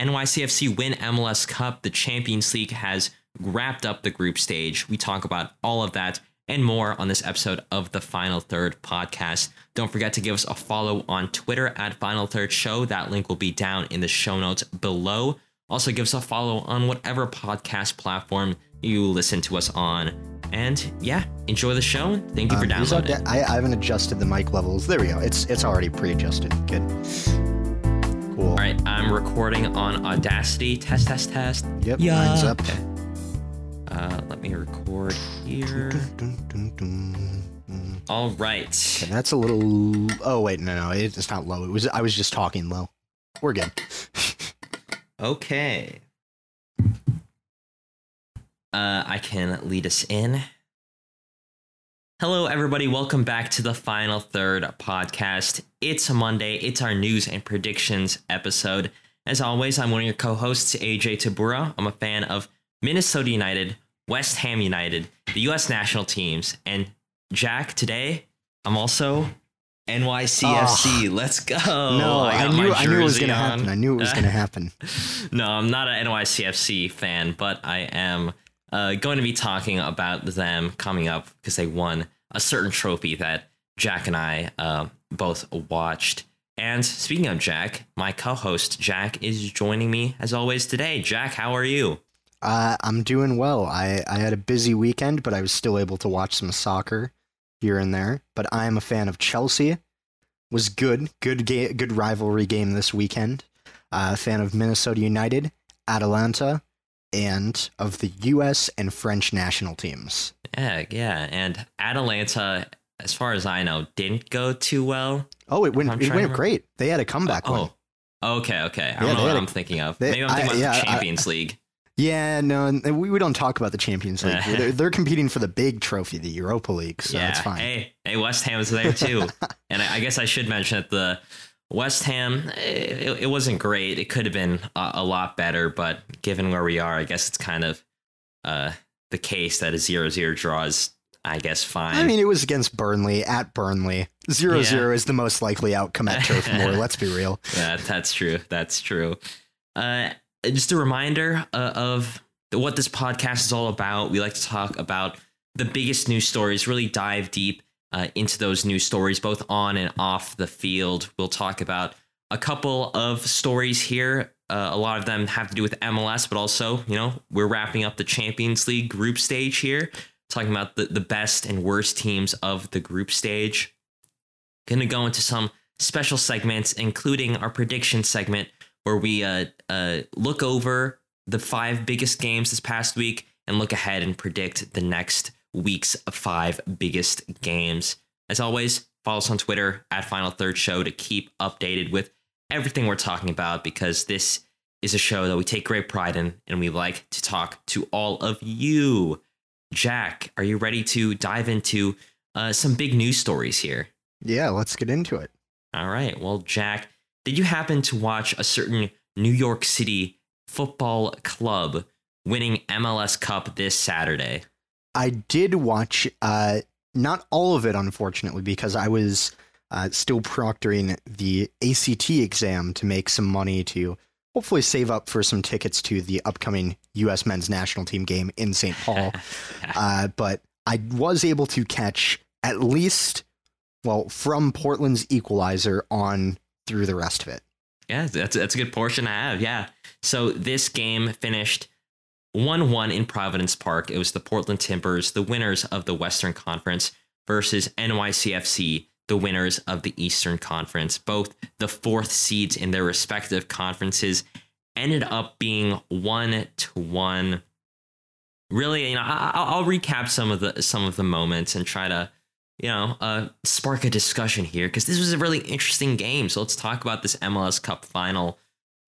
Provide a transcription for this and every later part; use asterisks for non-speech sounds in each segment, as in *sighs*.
NYCFC win MLS Cup. The Champions League has wrapped up the group stage. We talk about all of that and more on this episode of the Final Third podcast. Don't forget to give us a follow on Twitter at Final Third Show. That link will be down in the show notes below. Also, give us a follow on whatever podcast platform you listen to us on. And yeah, enjoy the show. Thank you for Um, downloading. I, I haven't adjusted the mic levels. There we go. It's it's already pre-adjusted. Good. Cool. All right, I'm recording on Audacity. Test, test, test. Yep. Mine's up. Okay. Uh, let me record here. Dun, dun, dun, dun. All right. Okay, that's a little. Oh wait, no, no, it's not low. It was. I was just talking low. We're good. *laughs* Okay. Uh, I can lead us in. Hello, everybody. Welcome back to the Final Third podcast. It's a Monday. It's our news and predictions episode. As always, I'm one of your co hosts, AJ Tabura. I'm a fan of Minnesota United, West Ham United, the U.S. national teams. And Jack, today, I'm also NYCFC. Let's go. no, I, my knew. I knew it was gonna happen. I knew it was gonna happen. *laughs* *laughs* no, I'm not an NYCFC fan, but I am uh, going to be talking about them coming up because they won a certain trophy that Jack and I uh, both watched. And speaking of Jack, my co-host Jack is joining me as always today. Jack, how are you? Uh, I'm doing well. I I had a busy weekend, but I was still able to watch some soccer here and there. But I am a fan of Chelsea. Was good. Good ga- Good rivalry game this weekend. Uh, fan of Minnesota United, Atalanta, and of the U.S. and French national teams. Yeah, yeah. And Atalanta, as far as I know, didn't go too well. Oh, it went. It went great. They had a comeback win. Oh, okay, okay. I Yeah, don't know what I'm thinking of. they- Maybe I'm thinking I- about yeah, the I- Champions League. Yeah, no, and we, we don't talk about the Champions League. *laughs* they're, they're competing for the big trophy, the Europa League, so yeah. it's fine. Hey, hey, West Ham is there too. *laughs* and I, I guess I should mention that the West Ham, it, it wasn't great. It could have been a, a lot better, but given where we are, I guess it's kind of uh, the case that a 0 0 draw is, I guess, fine. I mean, it was against Burnley at Burnley. 0 Yeah. 0 is the most likely outcome at Turf *laughs* Moor, let's be real. *laughs* yeah, that's true. That's true. Uh, just a reminder uh, of what this podcast is all about. We like to talk about the biggest news stories, really dive deep uh, into those news stories, both on and off the field. We'll talk about a couple of stories here. Uh, a lot of them have to do with MLS, but also, you know, we're wrapping up the Champions League group stage here, talking about the, the best and worst teams of the group stage. Going to go into some special segments, including our prediction segment, where we uh, uh, look over the five biggest games this past week and look ahead and predict the next week's five biggest games. As always, follow us on Twitter at Final Third Show to keep updated with everything we're talking about because this is a show that we take great pride in and we like to talk to all of you. Jack, are you ready to dive into uh, some big news stories here? Yeah, let's get into it. All right. Well, Jack, did you happen to watch a certain New York City football club winning MLS Cup this Saturday? I did watch, uh, not all of it, unfortunately, because I was uh, still proctoring the ACT exam to make some money to hopefully save up for some tickets to the upcoming U.S. men's national team game in St. Paul. *laughs* uh, but I was able to catch at least, well, from Portland's equalizer on through the rest of it. Yeah, that's that's a good portion to have. Yeah. So this game finished 1-1 in Providence Park. It was the Portland Timbers, the winners of the Western Conference versus NYCFC, the winners of the Eastern Conference. Both the fourth seeds in their respective conferences ended up being 1 to 1. Really, you know, I, I'll I'll recap some of the some of the moments and try to you know, uh, spark a discussion here because this was a really interesting game. So let's talk about this MLS Cup final.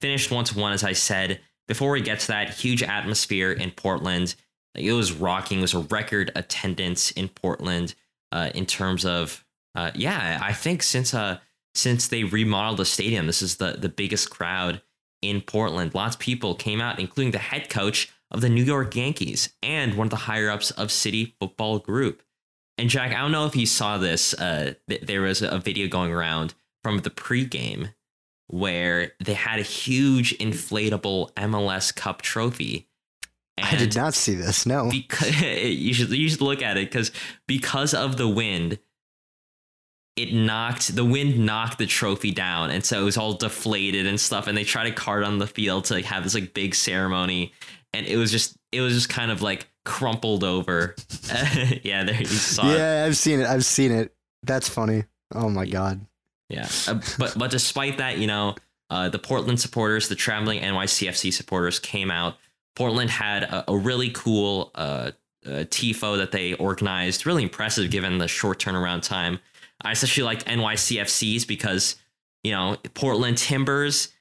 Finished to one, as I said. Before we get to that, huge atmosphere in Portland. It was rocking. It was a record attendance in Portland uh, in terms of, uh, yeah, I think since uh since they remodeled the stadium, this is the the biggest crowd in Portland. Lots of people came out, including the head coach of the New York Yankees and one of the higher ups of City Football Group. And Jack, I don't know if you saw this. Uh, th- there was a video going around from the pregame where they had a huge inflatable MLS Cup trophy. I did not see this. No, because *laughs* you should you should look at it because because of the wind, it knocked the wind knocked the trophy down, and so it was all deflated and stuff. And they tried to cart on the field to like, have this like big ceremony, and it was just it was just kind of like crumpled over. *laughs* yeah, there you saw. Yeah, it. I've seen it. I've seen it. That's funny. Oh my god. Yeah, uh, but but despite that, you know, uh, the Portland supporters, the traveling NYCFC supporters came out. Portland had a, a really cool uh, uh, tifo that they organized. Really impressive given the short turnaround time. I especially liked NYCFCs because you know Portland Timbers.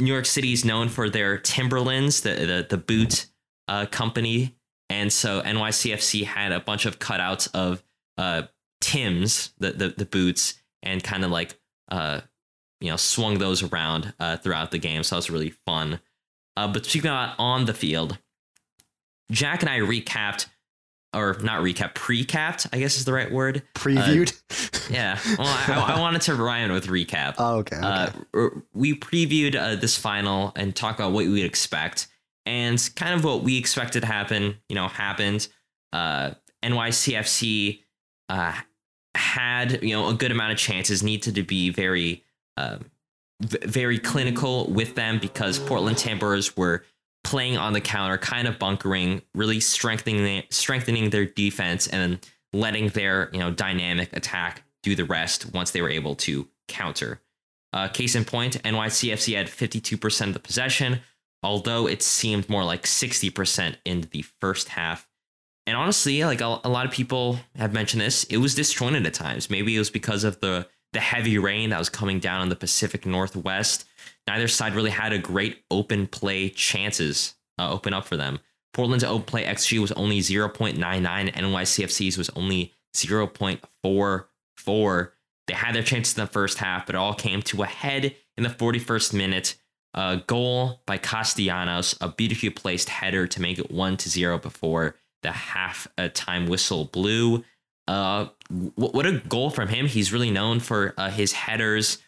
New York City is known for their Timberlands, the the, the boot uh, company, and so NYCFC had a bunch of cutouts of uh, Tim's, the, the the boots, and kind of like uh, you know, swung those around uh, throughout the game. So that was really fun. Uh, but speaking about on the field, Jack and I recapped, or not recapped, pre-capped, I guess is the right word. Previewed. Uh, *laughs* yeah. Well, I, I, wanted to rhyme with recap. Oh, okay. okay. Uh, we previewed uh, this final and talked about what we would expect, and kind of what we expected to happen. You know, happened. Uh, NYCFC uh, had you know a good amount of chances needed to be very uh, v- very clinical with them because Portland Timbers were playing on the counter, kind of bunkering, really strengthening the, strengthening their defense and letting their you know dynamic attack do the rest once they were able to counter. Uh, case in point, NYCFC had 52% of the possession, although it seemed more like 60% in the first half. And honestly, like a, a lot of people have mentioned this, it was disjointed at times. Maybe it was because of the the heavy rain that was coming down in the Pacific Northwest. Neither side really had a great open play chances uh, open up for them. Portland's open play XG was only 0.99, NYCFC's was only 0.44. They had their chances in the first half, but it all came to a head in the 41st minute. A goal by Castellanos, a beautifully placed header to make it 1 to 0 before the half a time whistle blew. Uh, what a goal from him! He's really known for uh, his headers.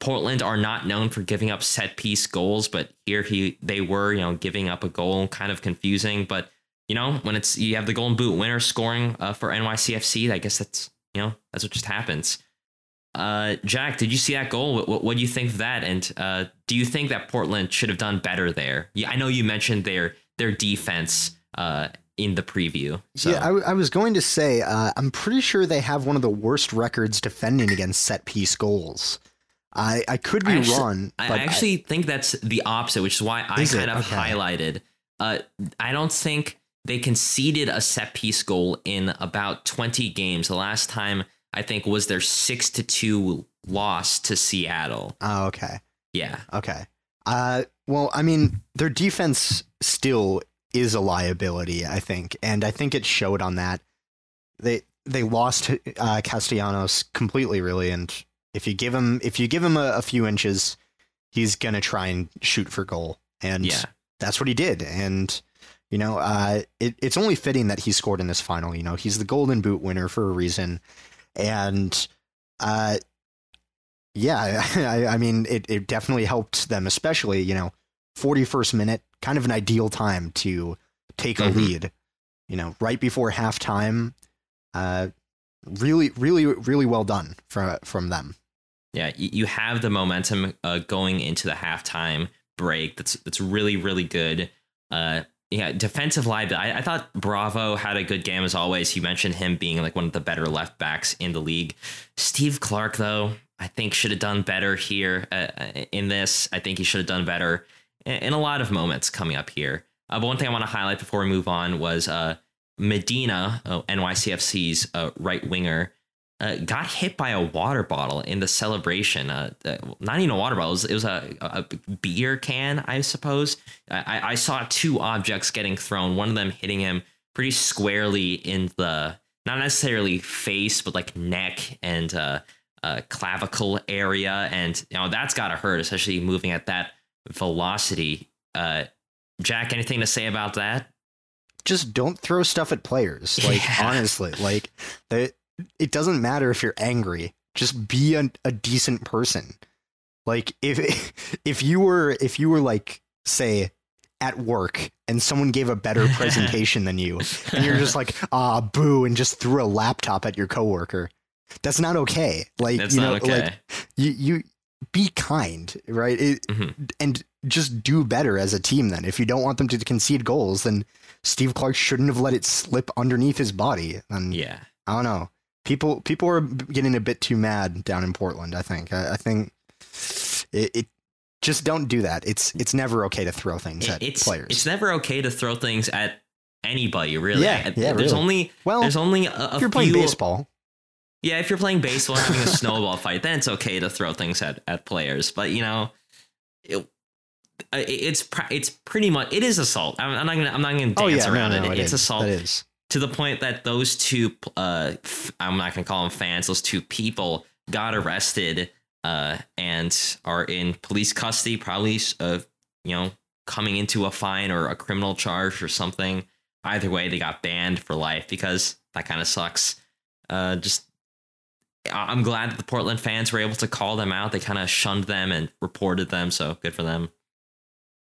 Portland are not known for giving up set piece goals, but here he they were, you know, giving up a goal, kind of confusing. But you know, when it's you have the Golden Boot winner scoring uh, for NYCFC, I guess that's you know that's what just happens. Uh, Jack, did you see that goal? What, what, what do you think of that? And uh, do you think that Portland should have done better there? Yeah, I know you mentioned their their defense uh, in the preview. So. Yeah, I, I, was going to say, uh, I'm pretty sure they have one of the worst records defending against set piece goals. I, I could be I actually, wrong. I actually I, think that's the opposite, which is why I kind it? of okay. highlighted. Uh, I don't think they conceded a set piece goal in about 20 games. The last time I think was their six to two loss to Seattle. Oh, okay. Yeah. Okay. Uh, well, I mean, their defense still is a liability, I think, and I think it showed on that. They they lost uh, Castellanos completely, really, and if you give him if you give him a, a few inches, he's gonna try and shoot for goal, and yeah. that's what he did. And you know, uh, it, it's only fitting that he scored in this final. You know, he's the Golden Boot winner for a reason, and uh, yeah, *laughs* I, I mean, it, it definitely helped them, especially you know 41st minute, kind of an ideal time to take a mm-hmm. lead. You know, right before halftime. Uh, really, really, really well done from from them. Yeah, you have the momentum uh, going into the halftime break. That's that's really, really good. Uh, yeah, defensive line. I, I thought Bravo had a good game as always. You mentioned him being like one of the better left backs in the league. Steve Clark, though, I think should have done better here uh, in this. I think he should have done better in a lot of moments coming up here. Uh, but one thing I want to highlight before we move on was uh, Medina, uh, NYCFC's uh, right winger, uh, got hit by a water bottle in the celebration. Uh, not even a water bottle; it was, it was a, a, beer can, I suppose. I, I, saw two objects getting thrown. One of them hitting him pretty squarely in the not necessarily face, but like neck and clavicle area, and you know that's got to hurt, especially moving at that velocity. Uh, Jack, anything to say about that? Just don't throw stuff at players. *laughs* Like yeah. honestly, like it, it doesn't matter if you're angry. Just be a, a decent person. Like if *laughs* if you were if you were like say at work and someone gave a better *laughs* presentation than you and you're just like ah boo and just threw a laptop at your coworker that's not okay like That's you know okay. like you you be kind right it, Mhm. and just do better as a team then if you don't want them to concede goals then steve clark shouldn't have let it slip underneath his body and yeah. i don't know people people are getting a bit too mad down in portland i think i, I think it, it just don't do that it's it's never okay to throw things at it's players it's never okay to throw things at anybody. Really. Yeah, yeah, There's really. only well there's only a, a you're playing baseball Yeah, if you're playing baseball, and having a snowball fight, then it's okay to throw things at, at players. But you know, it, it's it's pretty much it is assault. I'm, I'm not gonna I'm not gonna dance oh yeah around no, no, it. it It's is. assault that is to the point that those two uh f- I'm not gonna call them fans. Those two people got arrested uh and are in police custody, probably uh you know coming into a fine or a criminal charge or something. Either way, they got banned for life because that kind of sucks. Uh, just I'm glad that the Portland fans were able to call them out. They kind of shunned them and reported them, so good for them.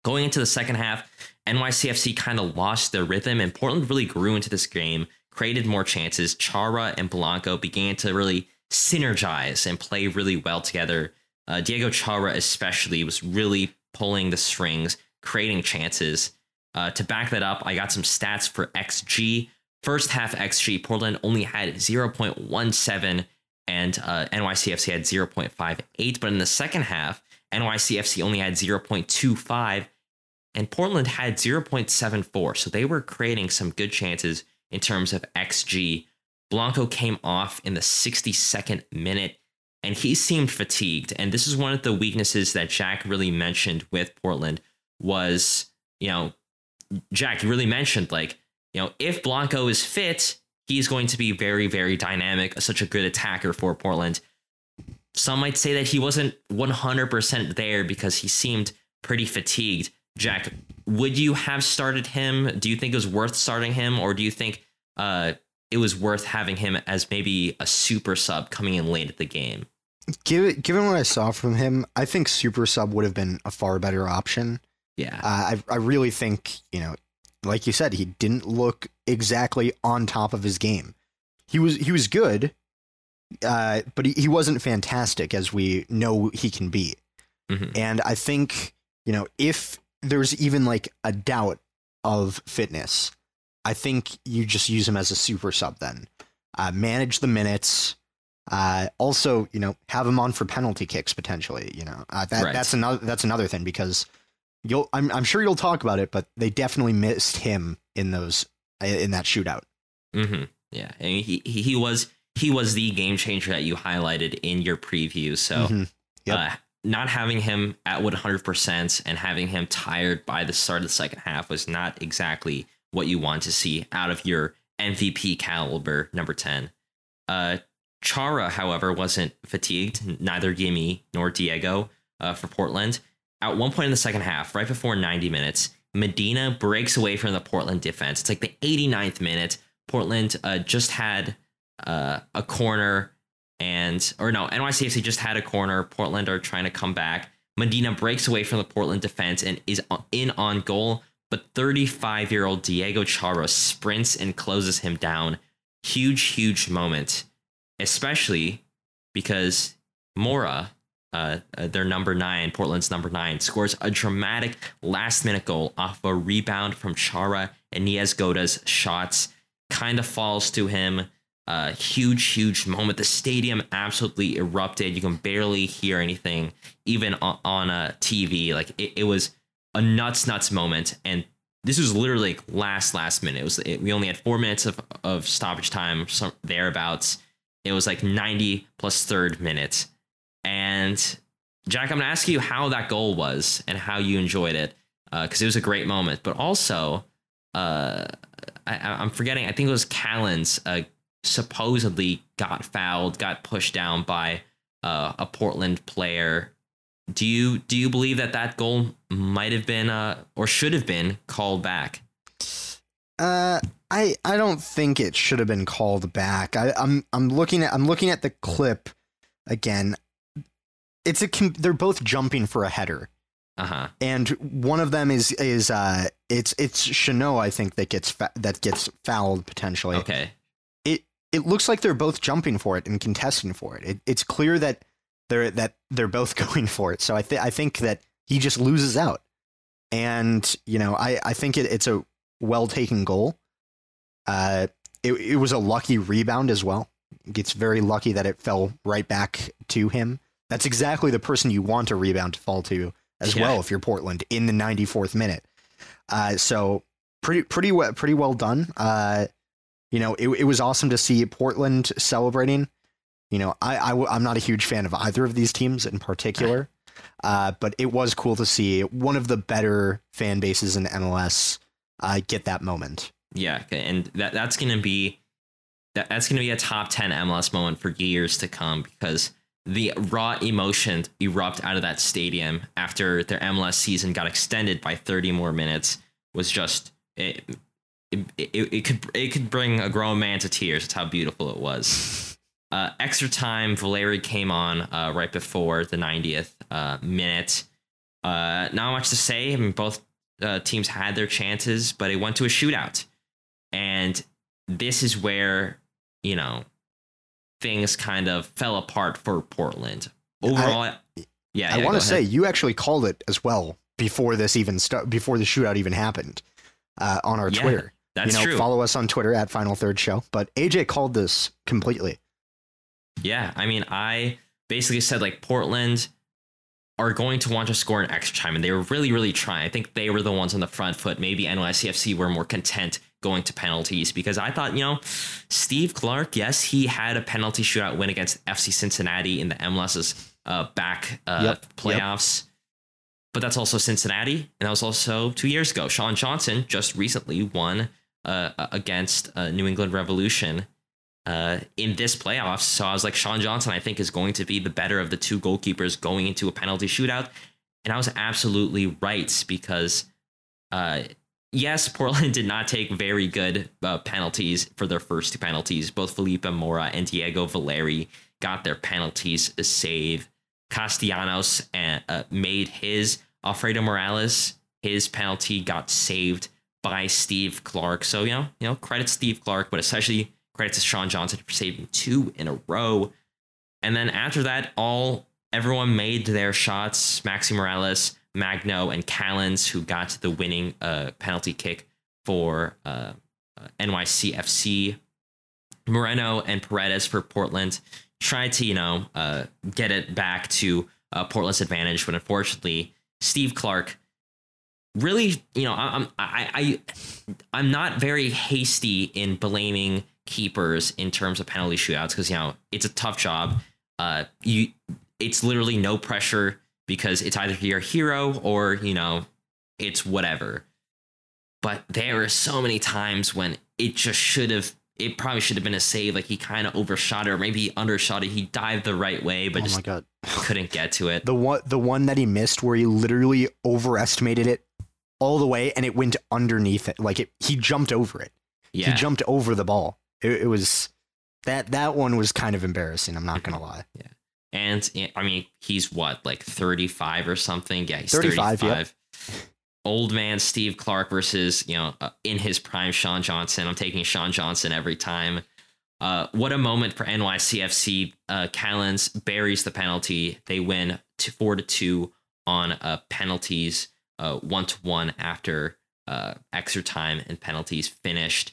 Going into the second half, NYCFC kind of lost their rhythm, and Portland really grew into this game, created more chances. Chara and Blanco began to really synergize and play really well together. Uh, Diego Chara, especially, was really pulling the strings, creating chances. Uh, to back that up, I got some stats for XG. First half XG, Portland only had 0.17 and uh, NYCFC had 0.58. But in the second half, NYCFC only had 0.25 and Portland had 0.74. So they were creating some good chances in terms of XG. Blanco came off in the 62nd minute and he seemed fatigued. And this is one of the weaknesses that Jack really mentioned with Portland was, you know, Jack, really mentioned like, you know, if Blanco is fit, he's going to be very, very dynamic, such a good attacker for Portland. Some might say that he wasn't 100% there because he seemed pretty fatigued. Jack, would you have started him? Do you think it was worth starting him, or do you think uh, it was worth having him as maybe a super sub coming in late at the game? given given what i saw from him i think super sub would have been a far better option Yeah. uh, I, I really think you know like you said he didn't look exactly on top of his game. He was he was good uh, but he, he wasn't fantastic as we know he can be. Mhm. and i think you know if there's even like a doubt of fitness i think you just use him as a super sub then. Uh, manage the minutes. Uh, also you know have him on for penalty kicks potentially you know. Uh, that Right. that's another that's another thing because you'll I'm, I'm sure you'll talk about it but they definitely missed him in those in that shootout hmm Yeah. I mean, he, he was he was the game changer that you highlighted in your preview. So Mhm. Yep. uh, not having him at 100% and having him tired by the start of the second half was not exactly what you want to see out of your MVP caliber number 10. Uh, Chara, however, wasn't fatigued, neither Yimmi nor Diego uh, for Portland. At one point in the second half, right before 90 minutes, Medina breaks away from the Portland defense. It's like the 89th minute. Portland uh, just had uh, a corner and or no, NYCFC just had a corner. Portland are trying to come back. Medina breaks away from the Portland defense and is in on goal, but 35 year old Diego Chara sprints and closes him down. Huge, huge moment, especially because Mora, uh, uh, their number nine, Portland's number nine, scores a dramatic last minute goal off a rebound from Chara and Niezgoda's shots. Kind of falls to him. Uh, huge, huge moment. The stadium absolutely erupted. You can barely hear anything, even on, on a TV. Like it, it was a nuts, nuts moment. And this was literally last, last minute. It was. It, we only had four minutes of, of stoppage time, some thereabouts. It was like 90 plus third minute. And Jack, I'm gonna ask you how that goal was and how you enjoyed it, because it was a great moment. But also, uh, I, I'm forgetting. I think it was Callens. Uh, supposedly got fouled, got pushed down by uh, a Portland player. Do you do you believe that that goal might have been uh, or should have been called back? Uh, I I don't think it should have been called back. I, I'm I'm looking at I'm looking at the clip again. It's a they're both jumping for a header. Uh huh. and one of them is is uh it's it's Chanot I think that gets fa- that gets fouled potentially. Okay. It it looks like they're both jumping for it and contesting for it. it it's clear that they're that they're both *laughs* going for it. So I think I think that he just loses out, and you know I I think it, it's a well taken goal. Uh, it it was a lucky rebound as well. It's very lucky that it fell right back to him. That's exactly the person you want a rebound to fall to as Yeah. well if you're Portland in the 94th minute. Uh, so pretty pretty well pretty well done. Uh, you know, it it was awesome to see Portland celebrating. You know, I, I am not a huge fan of either of these teams in particular, uh, but it was cool to see one of the better fan bases in MLS uh, get that moment. Yeah, and that that's gonna be that, that's gonna be a top ten MLS moment for years to come because the raw emotion erupt out of that stadium after their MLS season got extended by 30 more minutes was just it it, it, it could it could bring a grown man to tears. That's how beautiful it was. *laughs* Uh, extra time, Valeri came on uh, right before the 90th uh, minute. Uh, not much to say. I mean, both uh, teams had their chances, but it went to a shootout. And this is where, you know, things kind of fell apart for Portland. Overall, yeah, I yeah, want to say you actually called it as well before this even start before the shootout even happened uh, on our Yeah, Twitter. that's you know, true. follow us on Twitter at Final Third Show. But AJ called this completely. Yeah, I mean, I basically said like Portland are going to want to score in extra time, and they were really, really trying. I think they were the ones on the front foot. Maybe NYCFC were more content going to penalties because I thought, you know, Steve Clark, yes, he had a penalty shootout win against FC Cincinnati in the MLS's uh, back uh, Yep, yep. playoffs. But that's also Cincinnati, and that was also two years ago. Sean Johnson just recently won uh, against uh, New England Revolution uh, in this playoffs. So I was like, Sean Johnson, I think, is going to be the better of the two goalkeepers going into a penalty shootout. And I was absolutely right because, uh, yes, Portland did not take very good uh, penalties for their first two penalties. Both Felipe Mora and Diego Valeri got their penalties save. Castellanos uh, uh, made his Alfredo Morales. His penalty got saved by Steve Clark. So, you know, you know, credit Steve Clark, but especially credit to Sean Johnson for saving two in a row. And then after that, all everyone made their shots. Maxi Moralez, Magno, and Callens, who got the winning uh, penalty kick for uh, uh, NYCFC. Moreno and Paredes for Portland tried to, you know, uh, get it back to uh, Portland's advantage, but unfortunately, Steve Clark really, you know, I'm I, I I'm not very hasty in blaming keepers in terms of penalty shootouts because you know it's a tough job. Uh, you it's literally no pressure because it's either your hero or you know it's whatever. But there are so many times when it just should have. It probably should have been a save. Like he kind of overshot it, or maybe he undershot it. He dived the right way, but oh just couldn't get to it. The one the one that he missed where he literally overestimated it all the way and it went underneath it. Like it he jumped over it. Yeah, He jumped over the ball. It, it was that that one was kind of embarrassing, I'm not gonna lie. And eh, I mean, he's what, like 35 or something? Yeah, he's 35, 35. yep. Old man Steve Clark versus, you know, uh, in his prime Sean Johnson. I'm taking Sean Johnson every time. Uh, what a moment for NYCFC. Uh, Callens buries the penalty. They win to four to two on uh, penalties, uh, one to one after uh, extra time and penalties finished.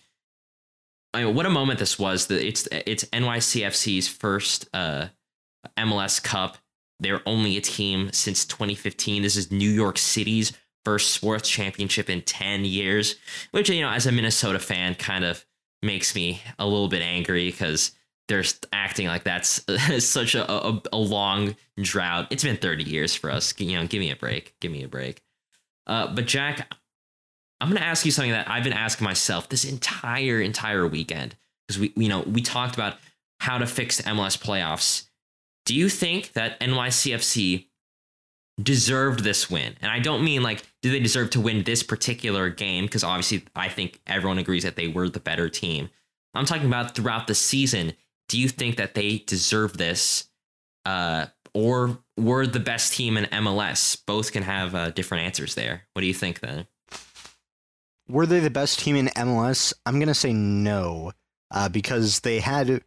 I mean, what a moment this was. The, it's it's NYCFC's first uh, MLS Cup. They're only a team since 2015. This is New York City's first sports championship in 10 years, which, you know, as a Minnesota fan, kind of makes me a little bit angry because they're acting like that's *laughs* such a, a, a long drought. It's been 30 years for us. You know, give me a break. Give me a break. Uh, but, Jack, I'm going to ask you something that I've been asking myself this entire, entire weekend because we, you know, we talked about how to fix the MLS playoffs. Do you think that NYCFC deserved this win? And I don't mean like, do they deserve to win this particular game? Because obviously, I think everyone agrees that they were the better team. I'm talking about throughout the season. Do you think that they deserve this? Uh, or were the best team in MLS? Both can have uh, different answers there. What do you think then? Were they the best team in MLS? I'm gonna say no, uh, because they had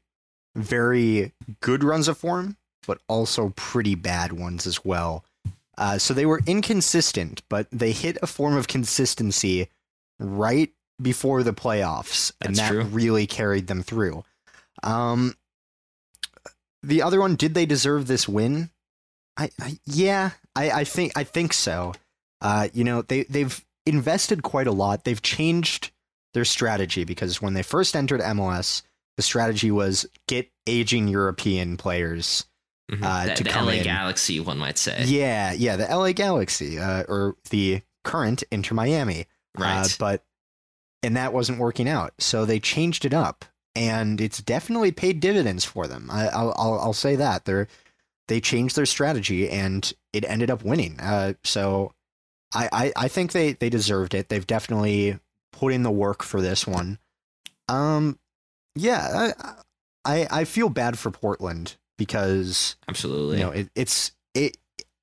very good runs of form, but also pretty bad ones as well. Uh, so they were inconsistent, but they hit a form of consistency right before the playoffs, and that true. really carried them through. Um, the other one, did they deserve this win? I, I yeah, I, I think I think so. Uh, you know, they they've invested quite a lot. They've changed their strategy because when they first entered MLS, the strategy was get aging European players. Mhm. Uh, the to the come LA in. Galaxy, one might say. Yeah, yeah, the LA Galaxy, uh, or the current Inter Miami. Right. Uh, but and that wasn't working out, so they changed it up, and it's definitely paid dividends for them. I, I'll, I'll I'll say that they're they changed their strategy, and it ended up winning. Uh, so I, I I think they they deserved it. They've definitely put in the work for this one. Um, yeah, I I, I feel bad for Portland because Absolutely. you know it, it's it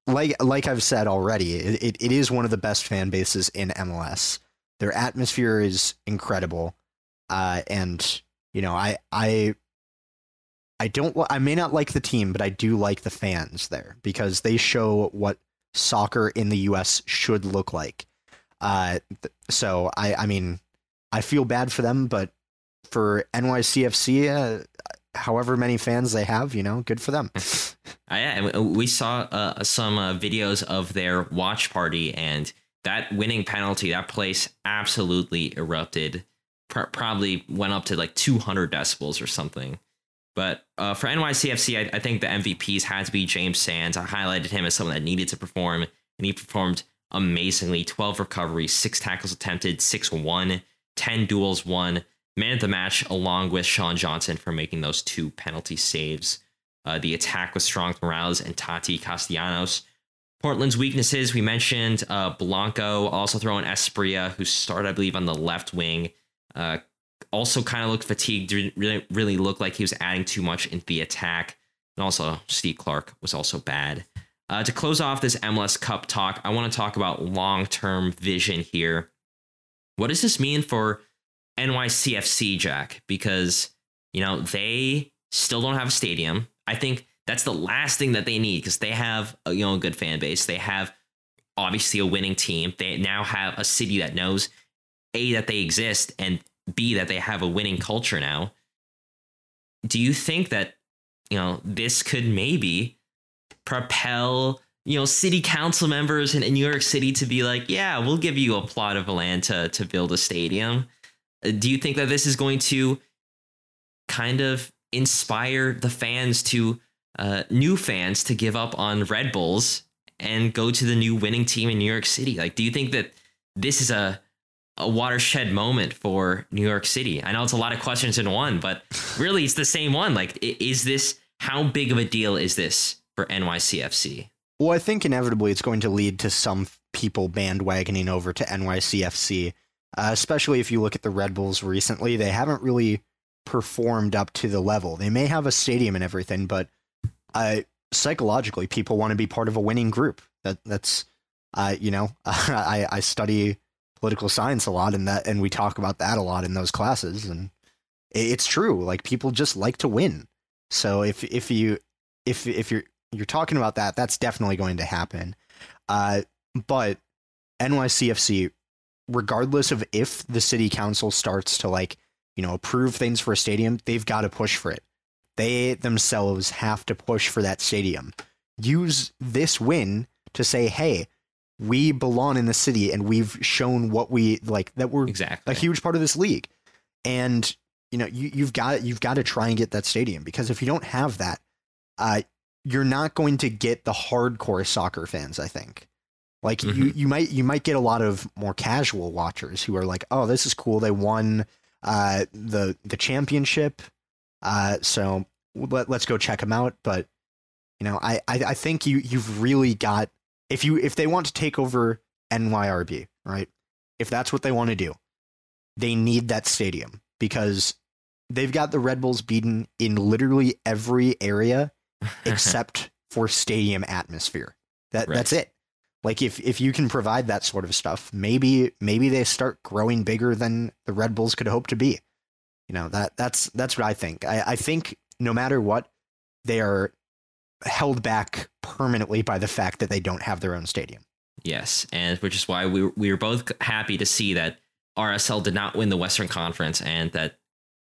like like I've said already, it, it, it is one of the best fan bases in MLS. Their atmosphere is incredible, uh, and you know I I I don't I may not like the team, but I do like the fans there because they show what soccer in the U.S. should look like. Uh, th- so I I mean I feel bad for them, but for NYCFC, uh, however many fans they have, you know, good for them. *laughs* Uh, yeah, we saw uh, some uh, videos of their watch party, and that winning penalty, that place absolutely erupted. Pro- probably went up to like 200 decibels or something. But uh, for NYCFC, I, I think the MVPs had to be James Sands. I highlighted him as someone that needed to perform, and he performed amazingly 12 recoveries, six tackles attempted, 6 1, 10 duels won. Man of the match, along with Sean Johnson for making those two penalty saves. Uh, the attack was strong from Morales and Tati Castellanos. Portland's weaknesses, we mentioned uh, Blanco, also Dairon Asprilla, who started, I believe, on the left wing. Uh, also kind of looked fatigued, didn't really, really looked like he was adding too much into the attack. And also, Steve Clark was also bad. Uh, to close off this MLS Cup talk, I want to talk about long term vision here. What does this mean for NYCFC, Jack? Because, you know, they still don't have a stadium. I think that's the last thing that they need because they have a, you know a good fan base. They have obviously a winning team. They now have a city that knows a that they exist and b that they have a winning culture now. Do you think that you know this could maybe propel you know city council members in, in New York City to be like, yeah, we'll give you a plot of land to to build a stadium? Do you think that this is going to kind of inspire the fans to uh, new fans to give up on Red Bulls and go to the new winning team in New York City? Like, do you think that this is a a watershed moment for New York City? I know it's a lot of questions in one, but *laughs* really, it's the same one. Like, is this how big of a deal is this for NYCFC? Well, I think inevitably it's going to lead to some people bandwagoning over to NYCFC, uh, especially if you look at the Red Bulls recently. They haven't really performed up to the level. They may have a stadium and everything, but uh, psychologically, people want to be part of a winning group. That that's, uh, you know, *laughs* I, I study political science a lot, and that and we talk about that a lot in those classes, and it's true. Like people just like to win. So if if you if if you're you're talking about that, that's definitely going to happen. Uh, but NYCFC, regardless of if the city council starts to like, you know, approve things for a stadium, they've got to push for it. They themselves have to push for that stadium. Use this win to say, hey, we belong in the city and we've shown what we like that we're Exactly. a huge part of this league. And you know, you, you've got you've got to try and get that stadium because if you don't have that, uh, you're not going to get the hardcore soccer fans. I think, like you Mhm. you might you might get a lot of more casual watchers who are like, oh, this is cool. They won uh, the the championship, uh, so let, let's go check them out. But you know, I, I I think you you've really got if you if they want to take over NYRB, right? If that's what they want to do, they need that stadium because they've got the Red Bulls beaten in literally every area *laughs* except for stadium atmosphere. That Right. that's it. Like if if you can provide that sort of stuff, maybe maybe they start growing bigger than the Red Bulls could hope to be. You know that that's that's what I think. I, I think no matter what, they are held back permanently by the fact that they don't have their own stadium. Yes, and which is why we we were both happy to see that RSL did not win the Western Conference and that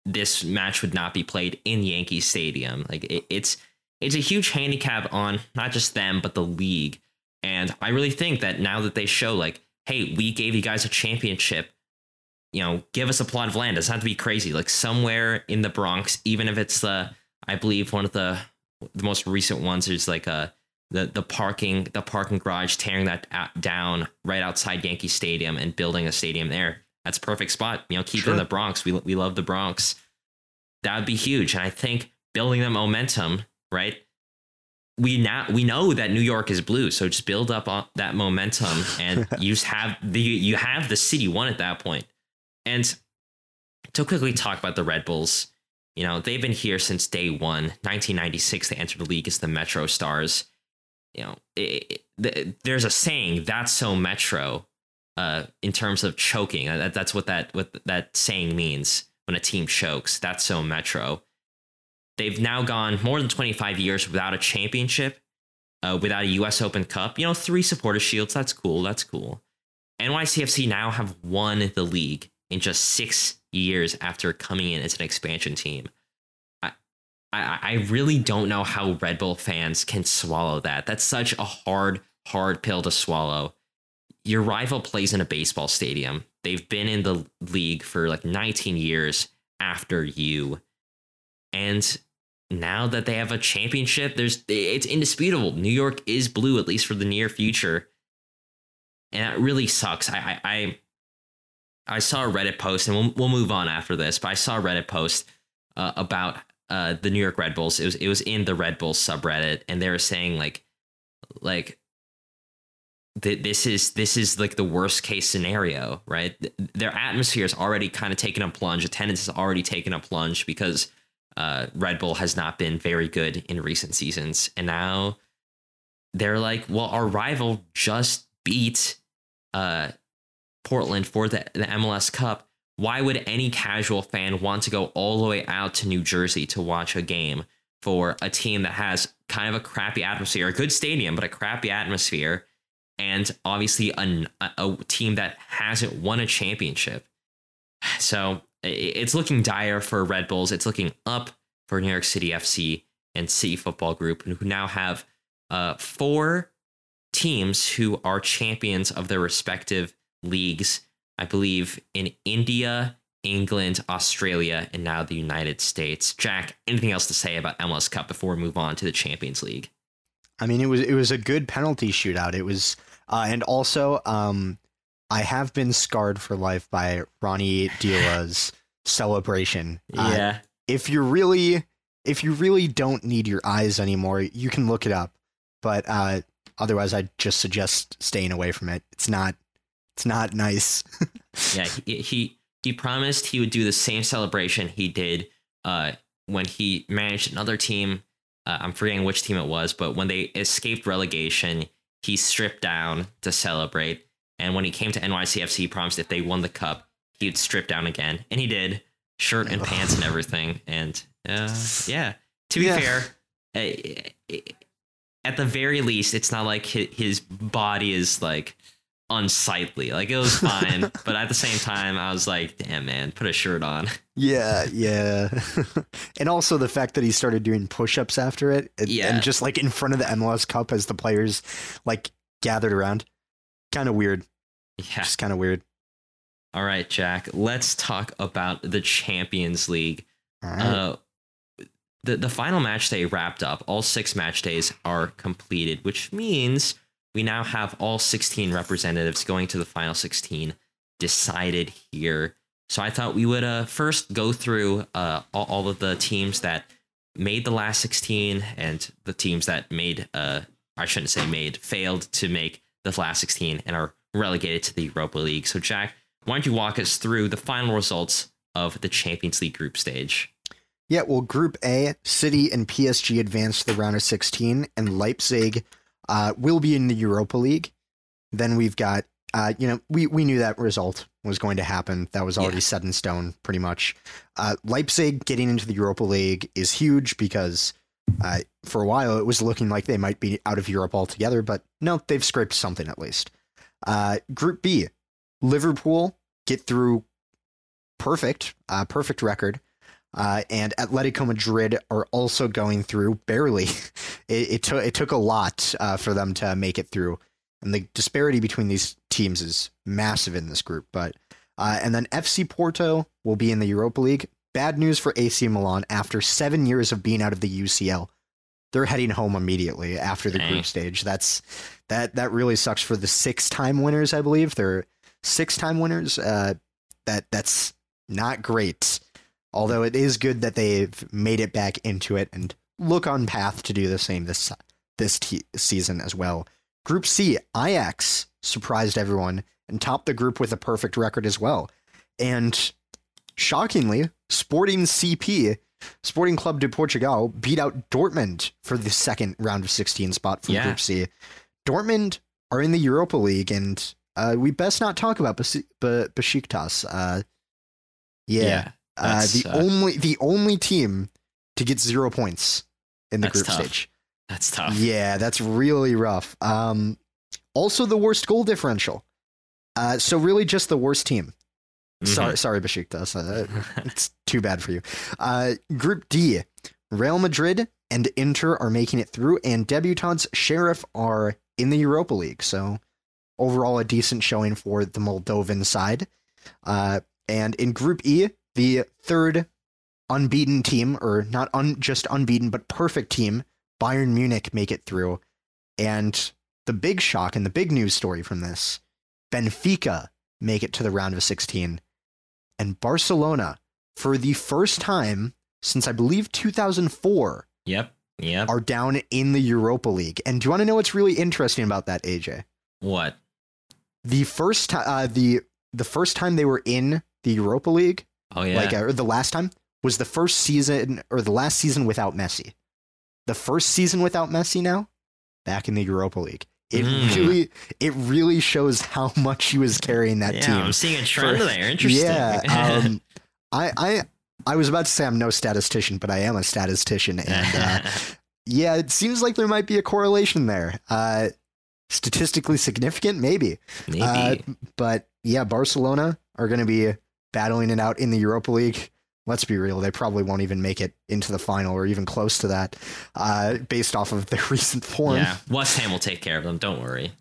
this match would not be played in Yankee Stadium. Like it, it's it's a huge handicap on not just them but the league. And I really think that now that they show like, hey, we gave you guys a championship, you know, give us a plot of land. It doesn't have to be crazy. Like somewhere in the Bronx, even if it's the I believe one of the the most recent ones is like a the the parking the parking garage tearing that out, down right outside Yankee Stadium and building a stadium there. That's a perfect spot. You know, keep it in the Bronx. We we love the Bronx. That would be huge, and I think building the momentum, right? We now we know that New York is blue, so just build up on that momentum, and *laughs* you just have the you have the city won at that point. And to quickly talk about the Red Bulls, you know they've been here since day one, 1996. They entered the league as the Metro Stars you know, it, it, there's a saying that's so metro uh, in terms of choking. That, that's what that what that saying means when a team chokes. That's so metro. They've now gone more than 25 years without a championship, uh, without a U.S. Open Cup. You know, three supporter shields. That's cool. That's cool. NYCFC now have won the league in just six years after coming in as an expansion team. I, I really don't know how Red Bull fans can swallow that. That's such a hard, hard pill to swallow. Your rival plays in a baseball stadium. They've been in the league for like 19 years after you. And now that they have a championship, there's it's indisputable. New York is blue, at least for the near future. And that really sucks. I I I, saw a Reddit post, and we'll, we'll move on after this, but I saw a Reddit post uh, about uh, the New York Red Bulls. It was it was in the Red Bulls subreddit, and they were saying like like th- this is this is like the worst case scenario, right? Their atmosphere is already kind of taken a plunge. Attendance has already taken a plunge because uh, Red Bull has not been very good in recent seasons, and now they're like, well, our rival just beat uh, Portland for the, the MLS Cup why would any casual fan want to go all the way out to New Jersey to watch a game for a team that has kind of a crappy atmosphere, a good stadium, but a crappy atmosphere, and obviously a, a team that hasn't won a championship? *sighs* So it's looking dire for Red Bulls. It's looking up for New York City FC and City Football Group, who now have uh, four teams who are champions of their respective leagues. I believe in India, England, Australia, and now the United States. Jack, anything else to say about MLS Cup before we move on to the Champions League? I mean, it was it was a good penalty shootout. It was, uh, and also, um, I have been scarred for life by Ronny Deila's *laughs* celebration. Uh, yeah, if you really, if you really don't need your eyes anymore, you can look it up. But uh, otherwise, I'd just suggest staying away from it. It's not, it's not nice. *laughs* yeah. He, he he promised he would do the same celebration he did uh, when he managed another team. Uh, I'm forgetting which team it was, but when they escaped relegation, he stripped down to celebrate. And when he came to NYCFC, he promised if they won the cup, he would strip down again, and he did, shirt and pants and everything. And uh, *sighs* yeah, to be Yeah. fair, uh, at the very least, it's not like his body is like unsightly. Like it was *laughs* fine, but at the same time, I was like, damn man, put a shirt on. *laughs* yeah, yeah. *laughs* and also the fact that he started doing push-ups after it, and, Yeah. and just like in front of the MLS Cup as the players like gathered around, kind of weird. Yeah. Just kind of weird. All right, Jack. Let's talk about the Champions League. Right. Uh, the the final match day wrapped up. All six match days are completed, which means we now have all 16 representatives going to the final 16 decided here. So I thought we would uh, first go through uh, all, all of the teams that made the last 16 and the teams that made uh, I shouldn't say made failed to make the last 16 and are relegated to the Europa League. So Jack, why don't you walk us through the final results of the Champions League group stage? Yeah, well, Group A, City and PSG advanced to the round of 16, and Leipzig uh, will be in the Europa League. Then we've got, uh, you know, we, we knew that result was going to happen. That was already Yeah. set in stone, pretty much. Uh, Leipzig getting into the Europa League is huge because uh, for a while it was looking like they might be out of Europe altogether, but no, they've scraped something at least. Uh, Group B, Liverpool get through perfect, uh, perfect record. Uh, and Atletico Madrid are also going through barely. *laughs* It, it took it took a lot uh, for them to make it through, and the disparity between these teams is massive in this group. But uh, and then FC Porto will be in the Europa League. Bad news for AC Milan after seven years of being out of the UCL. They're heading home immediately after the Dang. group stage. That's that that really sucks for the six time winners. I believe they're six time winners. Uh, that that's not great. Although it is good that they've made it back into it and look on path to do the same this this te- season as well. Group C, Ajax surprised everyone and topped the group with a perfect record as well. And shockingly, Sporting CP, Sporting Club de Portugal, beat out Dortmund for the second round of 16 spot from Yeah. Group C. Dortmund are in the Europa League, and uh, we best not talk about Bes- Be- Besiktas. Uh, yeah, uh, the uh, only the only team to get zero points in the group tough. stage. That's tough. Yeah, that's really rough. Um, also the worst goal differential. Uh, so really just the worst team. Mhm. Sorry, sorry, Besiktas. Uh, *laughs* it's too bad for you. Uh, group D, Real Madrid and Inter are making it through, and debutants Sheriff are in the Europa League. So overall, a decent showing for the Moldovan side. Uh, and in Group E, the third unbeaten team, or not un- just unbeaten, but perfect team, Bayern Munich make it through. And the big shock and the big news story from this Benfica make it to the round of 16. And Barcelona, for the first time since I believe 2004, Yep. Yep. are down in the Europa League. And do you want to know what's really interesting about that, AJ? What? The first time, uh, the the first time they were in the Europa League, Oh yeah. like uh, or the last time, was the first season or the last season without Messi. The first season without Messi now, back in the Europa League. It Mm. really, it really shows how *laughs* much he was carrying that yeah, team. I'm seeing a trend for- there. Interesting. Yeah. *laughs* Um, I, I, I was about to say I'm no statistician, but I am a statistician, *laughs* and uh, yeah, it seems like there might be a correlation there. Uh, statistically significant, maybe. Maybe. Uh, but yeah, Barcelona are going to be battling it out in the Europa League. Let's be real; they probably won't even make it into the final or even close to that, uh, based off of their *laughs* recent form. yeah. West Ham will take care of them. Don't worry.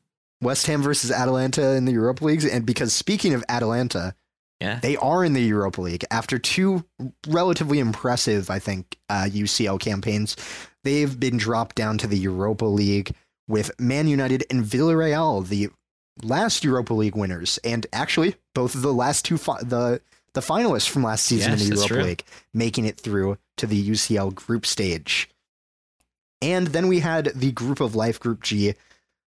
West Ham versus Atalanta in the Europa Leagues, and because speaking of Atalanta, Yeah. they are in the Europa League after two relatively impressive, I think, uh, UCL campaigns. They've been dropped down to the Europa League with Man United and Villarreal, the last Europa League winners, and actually both of the last two fi- the the finalists from last season Yes, in the Europa true. League, making it through to the UCL group stage. And then we had the Group of Life Group G.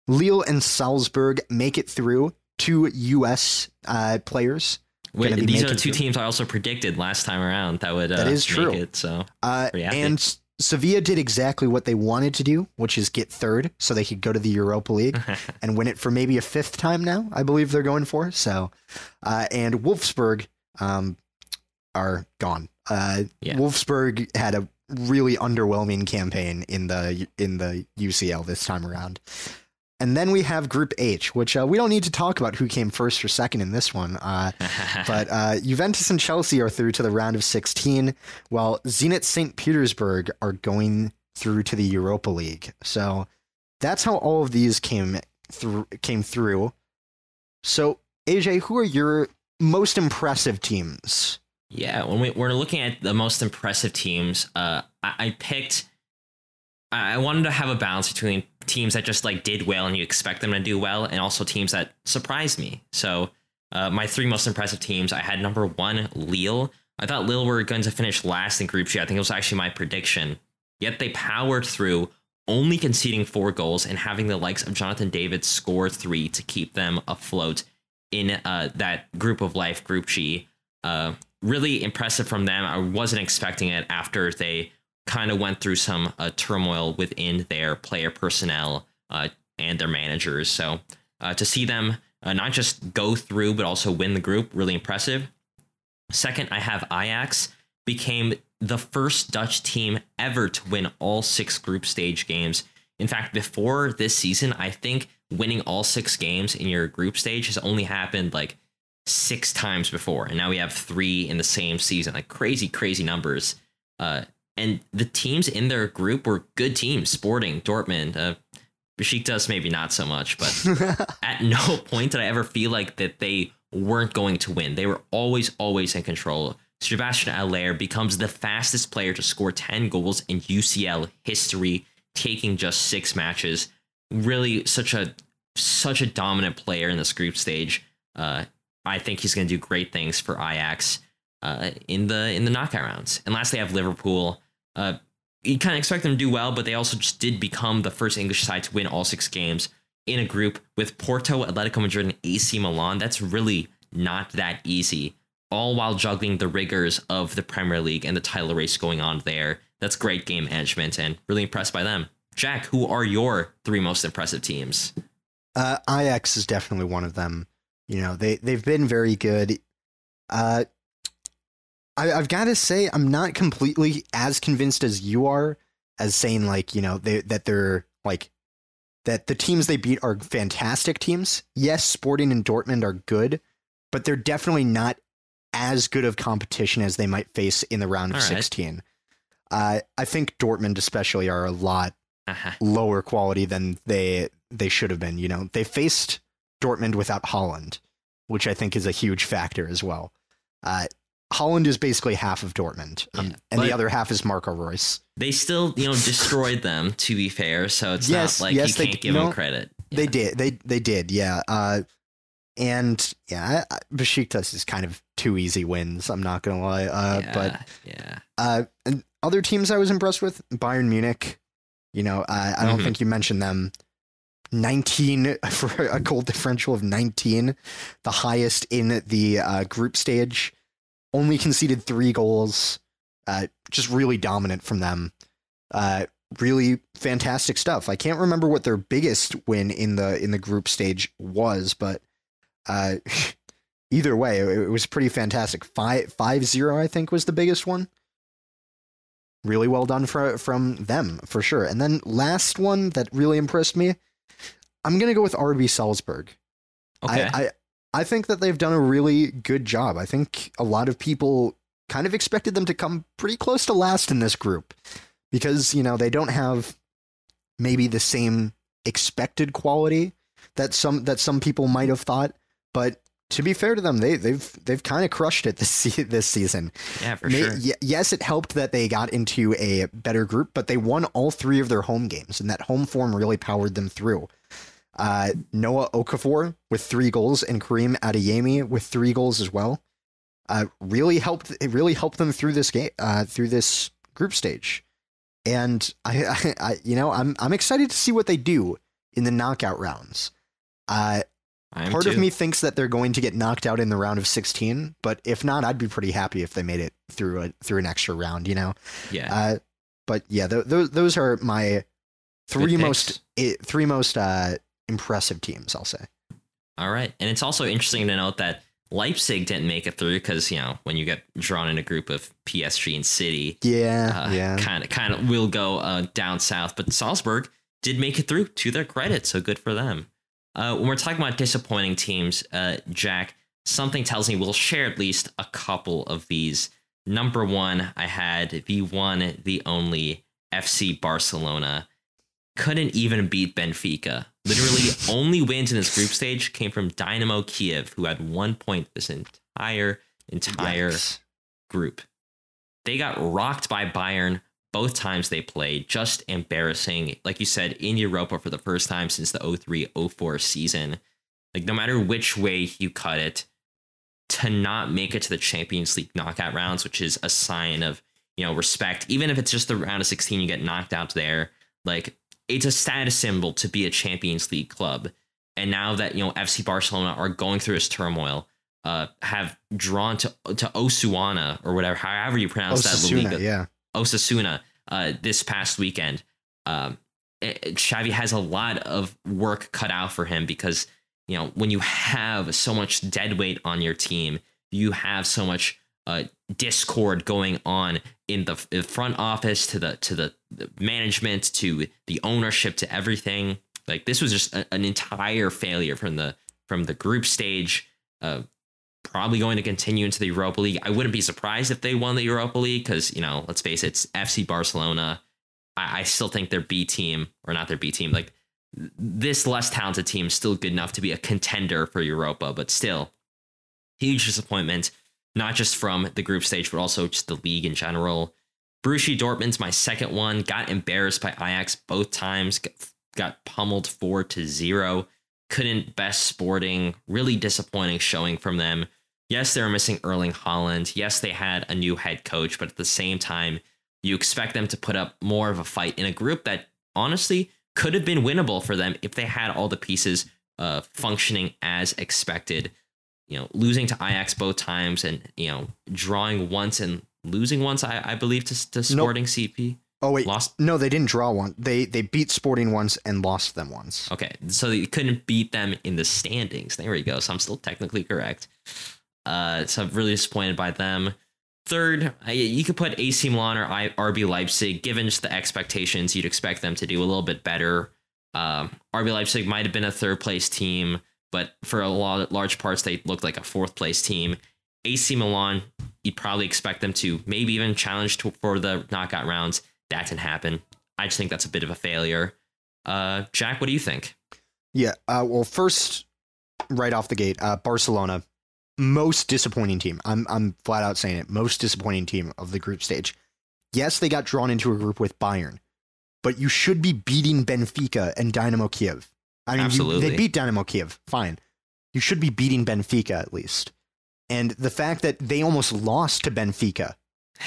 Lille and Salzburg make it through. Two U.S. Uh, players. Wait, be these are the two through. teams I also predicted last time around that would uh, That is true. it. So Uh, and S- Sevilla did exactly what they wanted to do, which is get third so they could go to the Europa League *laughs* and win it for maybe a fifth time now, I believe they're going for. So, uh, and Wolfsburg um, are gone. Uh, Yeah. Wolfsburg had a really underwhelming campaign in the in the UCL this time around. And then we have Group H, which uh, we don't need to talk about who came first or second in this one. Uh, *laughs* but uh, Juventus and Chelsea are through to the round of 16, while Zenit St. Petersburg are going through to the Europa League. So that's how all of these came through. Came through. So AJ, who are your most impressive teams? Yeah, when we, we're looking at the most impressive teams, uh, I, I picked. I I wanted to have a balance between teams that just like did well and you expect them to do well, and also teams that surprised me. So, uh, my three most impressive teams, I had number one Lille. I thought Lille were going to finish last in Group G. I think it was actually my prediction. Yet they powered through, only conceding four goals and having the likes of Jonathan David score three to keep them afloat in uh, that group of life, Group G. Uh, really impressive from them. I wasn't expecting it after they kind of went through some uh, turmoil within their player personnel uh, and their managers. So uh, to see them uh, not just go through but also win the group, really impressive. Second, I have Ajax became the first Dutch team ever to win all six group stage games. In fact, before this season, I think winning all six games in your group stage has only happened like six times before, and now we have three in the same season. Like crazy, crazy numbers. Uh, and the teams in their group were good teams: Sporting, Dortmund, uh, Besiktas, maybe not so much, but *laughs* at no point did I ever feel like that they weren't going to win. They were always, always in control. Sebastian Haller becomes the fastest player to score 10 goals in UCL history, taking just six matches. Really, such a such a dominant player in this group stage. Uh, I think he's going to do great things for Ajax uh, in the in the knockout rounds. And lastly, I have Liverpool. Uh, you kind of expect them to do well, but they also just did become the first English side to win all six games in a group with Porto, Atletico Madrid, and AC Milan. That's really not that easy, all while juggling the rigors of the Premier League and the title race going on there. That's great game management and really impressed by them. Jack, who are your three most impressive teams? Uh, Ajax is definitely one of them. You know, they they've been very good. Uh, I, I've got to say, I'm not completely as convinced as you are, as saying like you know they that they're like that the teams they beat are fantastic teams. Yes, Sporting and Dortmund are good, but they're definitely not as good of competition as they might face in the round of right. 16. Uh, I think Dortmund especially are a lot Uh-huh. lower quality than they they should have been. You know, they faced Dortmund without Haaland, which I think is a huge factor as well. Uh, Haaland is basically half of Dortmund, um, Yeah, and the other half is Marco Reus. They still, you know, destroyed them. To be fair, so it's Yes, not like yes, you they can't d- give them no, credit. They did, they they did, yeah. Uh, and yeah, Besiktas is kind of two easy wins. I'm not gonna lie, uh, yeah, but yeah, Uh, and other teams I was impressed with, Bayern Munich. You know, uh, I don't Mhm. think you mentioned them. 19 *laughs* for a goal differential of 19, the highest in the uh, group stage. Only conceded three goals. Uh, just really dominant from them. Uh, really fantastic stuff. I can't remember what their biggest win in the in the group stage was, but uh, *laughs* either way, it, it was pretty fantastic. Five five zero, I think, was the biggest one really well done for, from them for sure. And then last one that really impressed me, I'm gonna go with RB Salzburg. okay. I, I I think that they've done a really good job. I think a lot of people kind of expected them to come pretty close to last in this group because you know they don't have maybe the same expected quality that some that some people might have thought, but to be fair to them, they they've they've kind of crushed it this se- this season. yeah, for May- sure. ye- yes, it helped that they got into a better group, but they won all three of their home games, and that home form really powered them through. Uh, Noah Okafor with three goals and Karim Adeyemi with three goals as well. Uh, really helped. It really helped them through this game, uh, through this group stage, and I, I, *laughs* I, you know, I'm I'm excited to see what they do in the knockout rounds. Uh, I'm part too. of me thinks that they're going to get knocked out in the round of 16 but if not i'd be pretty happy if they made it through a through an extra round you know yeah, uh but yeah th- those those are my three most three most uh impressive teams i'll say All right. And it's also interesting to note that Leipzig didn't make it through because, you know, when you get drawn in a group of PSG and City, yeah uh, yeah kind of kind of will go uh, down south. But Salzburg did make it through to their credit, so good for them. Uh, when we're talking about disappointing teams, uh, Jack, something tells me we'll share at least a couple of these. Number one, I had the one, the only FC Barcelona. Couldn't even beat Benfica. Literally, *laughs* only wins in this group stage came from Dynamo Kiev, who had one point this entire entire Yikes. group. They got rocked by Bayern both times they played. Just embarrassing. Like you said, in Europa for the first time since the 03 04 season. Like, no matter which way you cut it, to not make it to the Champions League knockout rounds, which is a sign of, you know, respect, even if it's just the round of 16, you get knocked out there. Like, it's a status symbol to be a Champions League club. And now that, you know, FC Barcelona are going through this turmoil, uh, have drawn to to Osuana or whatever, however you pronounce that Osasuna, Liga, yeah. Osasuna uh, this past weekend. Um, it- it- Xavi has a lot of work cut out for him because you know when you have so much dead weight on your team, you have so much uh, discord going on in the front office to the to the, the management to the ownership to everything. Like this was just a, an entire failure from the from the group stage. Uh, probably going to continue into the Europa League. I wouldn't be surprised if they won the Europa League because you know, let's face it, it's FC Barcelona. I, I still think their B team or not their B team, like this less talented team is still good enough to be a contender for Europa, but still huge disappointment, not just from the group stage, but also just the league in general. Borussia Dortmund's my second one. Got embarrassed by Ajax both times. Got, got pummeled four to zero. Couldn't best sporting. Really disappointing showing from them. Yes, they were missing Erling Haaland. Yes, they had a new head coach, but at the same time, you expect them to put up more of a fight in a group that honestly could have been winnable for them if they had all the pieces uh, functioning as expected. You know, losing to Ajax both times and you know drawing once and losing once, I, I believe to, to Sporting CP. Oh wait, Lost. no, they didn't draw one. They they beat Sporting once and lost them once. Okay, so you couldn't beat them in the standings. There we go. So I'm still technically correct. Uh, so I'm really disappointed by them. Third, you could put AC Milan or RB Leipzig. Given just the expectations, you'd expect them to do a little bit better. Um, RB Leipzig might have been a third place team, but for a lot large parts, they looked like a fourth place team. AC Milan, you'd probably expect them to maybe even challenge to, for the knockout rounds. That didn't happen. I just think that's a bit of a failure. Uh, Jack, what do you think? Yeah. Uh, well, first, right off the gate, uh, Barcelona, most disappointing team. I'm I'm flat out saying it. Most disappointing team of the group stage. Yes, they got drawn into a group with Bayern, but you should be beating Benfica and Dynamo Kiev. I mean, you, Absolutely. they beat Dynamo Kiev. Fine. You should be beating Benfica at least. And the fact that they almost lost to Benfica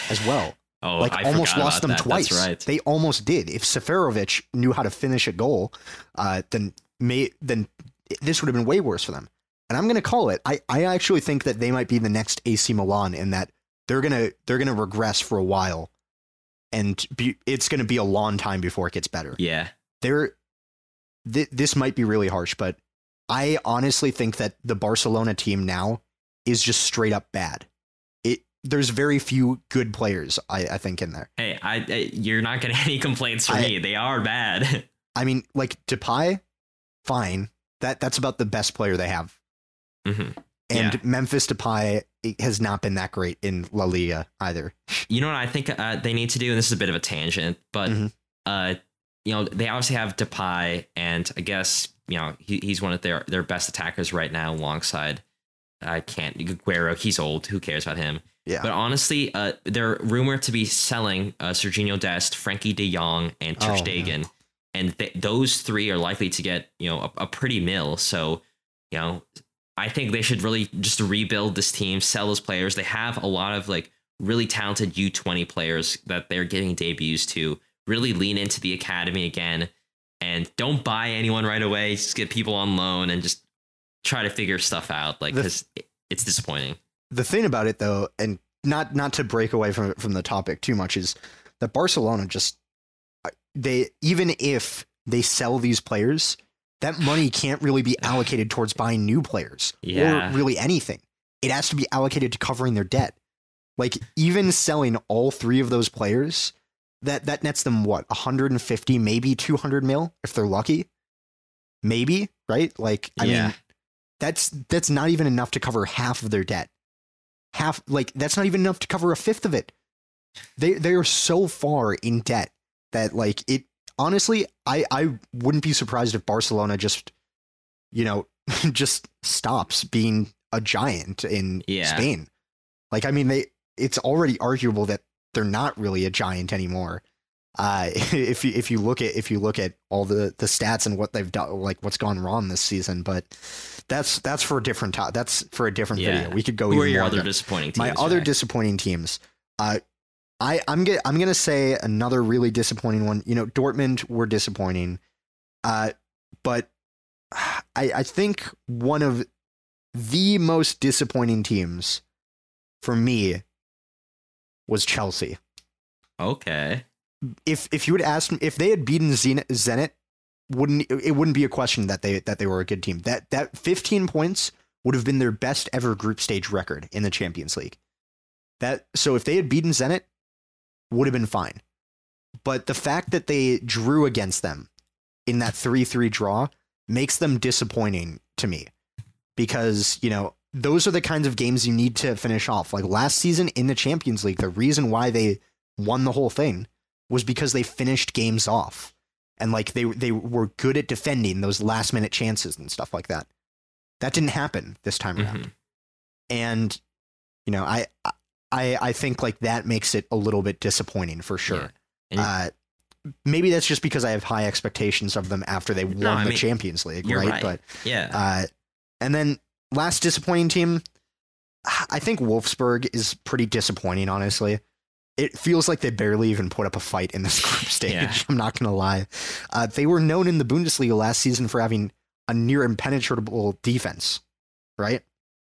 as well Oh, like I almost lost them that. twice. That's right. They almost did. If Seferovic knew how to finish a goal, uh, then may then this would have been way worse for them. And I'm going to call it. I, I actually think that they might be the next AC Milan in that they're gonna they're gonna regress for a while, and be, it's going to be a long time before it gets better. yeah. They're th- this might be really harsh, but I honestly think that the Barcelona team now is just straight up bad. It there's very few good players. I, I think in there. Hey, I, I you're not getting *laughs* any complaints from I- me. They are bad. *laughs* I mean, like Depay, fine. That that's about the best player they have. Mhm. And Yeah. Memphis Depay has not been that great in La Liga either. You know what I think uh, they need to do, and this is a bit of a tangent, but Mhm. uh, you know they obviously have Depay, and I guess you know he, he's one of their their best attackers right now, alongside I can't Guerrero. He's old. Who cares about him? Yeah. But honestly, uh, they're rumored to be selling uh, Sergiño Dest, Frenkie De Jong, and Ter Oh, Stegen, and th- those three are likely to get you know a, a pretty mill. So you know, I think they should really just rebuild this team, sell those players. They have a lot of like really talented U twenty players that they're giving debuts to. Really lean into the academy again, and don't buy anyone right away. Just get people on loan and just try to figure stuff out. Like because it's disappointing. the thing about it though, and not not to break away from from the topic too much, is that Barcelona just uh, they even if they sell these players, that money can't really be allocated towards buying new players Yeah. or really anything. It has to be allocated to covering their debt. Like even selling all three of those players, that that nets them what 150, maybe 200 mil if they're lucky. Maybe right? Like I Yeah. mean, that's that's not even enough to cover half of their debt. Half like that's not even enough to cover a fifth of it. They they are so far in debt that like it honestly I I wouldn't be surprised if Barcelona just you know *laughs* just stops being a giant in Yeah. Spain. Like I mean they it's already arguable that they're not really a giant anymore. Uh, *laughs* if you if you look at if you look at all the the stats and what they've done, like what's gone wrong this season, but that's that's for a different top. That's for a different Yeah. video. We could go. Who even are your more other disappointing teams? my other disappointing teams. Uh, I I'm gonna I'm gonna say another really disappointing one. You know, Dortmund were disappointing, uh, but I I think one of the most disappointing teams for me was Chelsea. Okay. If if you would ask me if they had beaten Zenit, Zenit wouldn't it wouldn't be a question that they that they were a good team. That that 15 points would have been their best ever group stage record in the Champions League. That so if they had beaten Zenit, would have been fine. But the fact that they drew against them in that 3-3 draw makes them disappointing to me. Because, you know, those are the kinds of games you need to finish off. Like last season in the Champions League, the reason why they won the whole thing was because they finished games off. And like they they were good at defending those last minute chances and stuff like that. That didn't happen this time around. Mhm. And you know, I I I think like that makes it a little bit disappointing for sure. Yeah. Uh maybe that's just because I have high expectations of them after they won I the mean, Champions League, right? right. But Yeah. uh, and then last disappointing team, I think Wolfsburg is pretty disappointing, honestly. It feels like they barely even put up a fight in this *laughs* group stage. Yeah. I'm not going to lie. Uh, they were known in the Bundesliga last season for having a near impenetrable defense, right?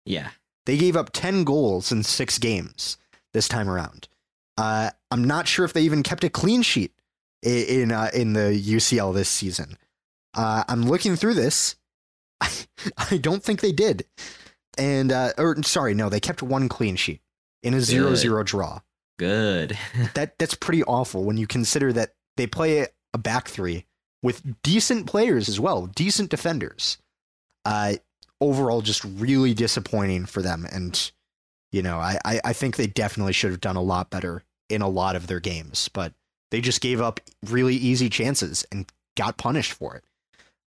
yeah. They gave up 10 goals in six games this time around. Uh, I'm not sure if they even kept a clean sheet in uh, in the UCL this season. Uh, I'm looking through this. I, *laughs* I don't think they did. And uh, or sorry, no, they kept one clean sheet in a 0-0 draw. Good. *laughs* That that's pretty awful when you consider that they play a back three with decent players as well, decent defenders. Uh, overall, just really disappointing for them. And you know, I, I think they definitely should have done a lot better in a lot of their games, but they just gave up really easy chances and got punished for it.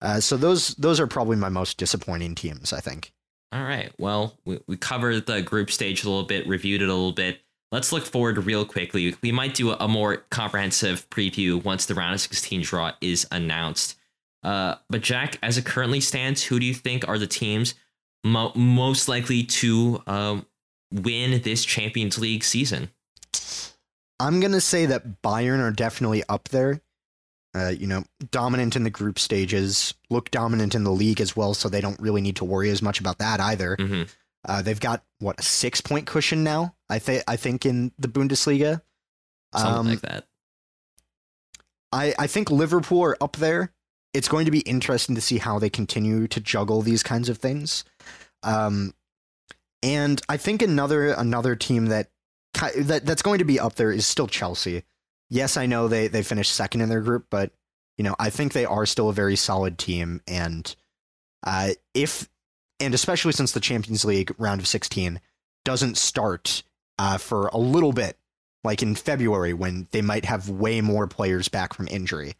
Uh, so those those are probably my most disappointing teams. I think. All right. Well, we, we covered the group stage a little bit, reviewed it a little bit. Let's look forward real quickly. We might do a more comprehensive preview once the round of 16 draw is announced. Uh, but Jack, as it currently stands, who do you think are the teams mo- most likely to um, win this Champions League season? I'm gonna say that Bayern are definitely up there. Uh, you know, dominant in the group stages, look dominant in the league as well, so they don't really need to worry as much about that either. hmm Uh, they've got what a six point cushion now. I think I think in the Bundesliga. Something Um, like that. I I think Liverpool are up there. It's going to be interesting to see how they continue to juggle these kinds of things. Um, and I think another another team that that that's going to be up there is still Chelsea. Yes, I know they they finished second in their group, but you know I think they are still a very solid team. And uh, if and especially since the Champions League round of sixteen doesn't start uh, for a little bit, like in February when they might have way more players back from injury.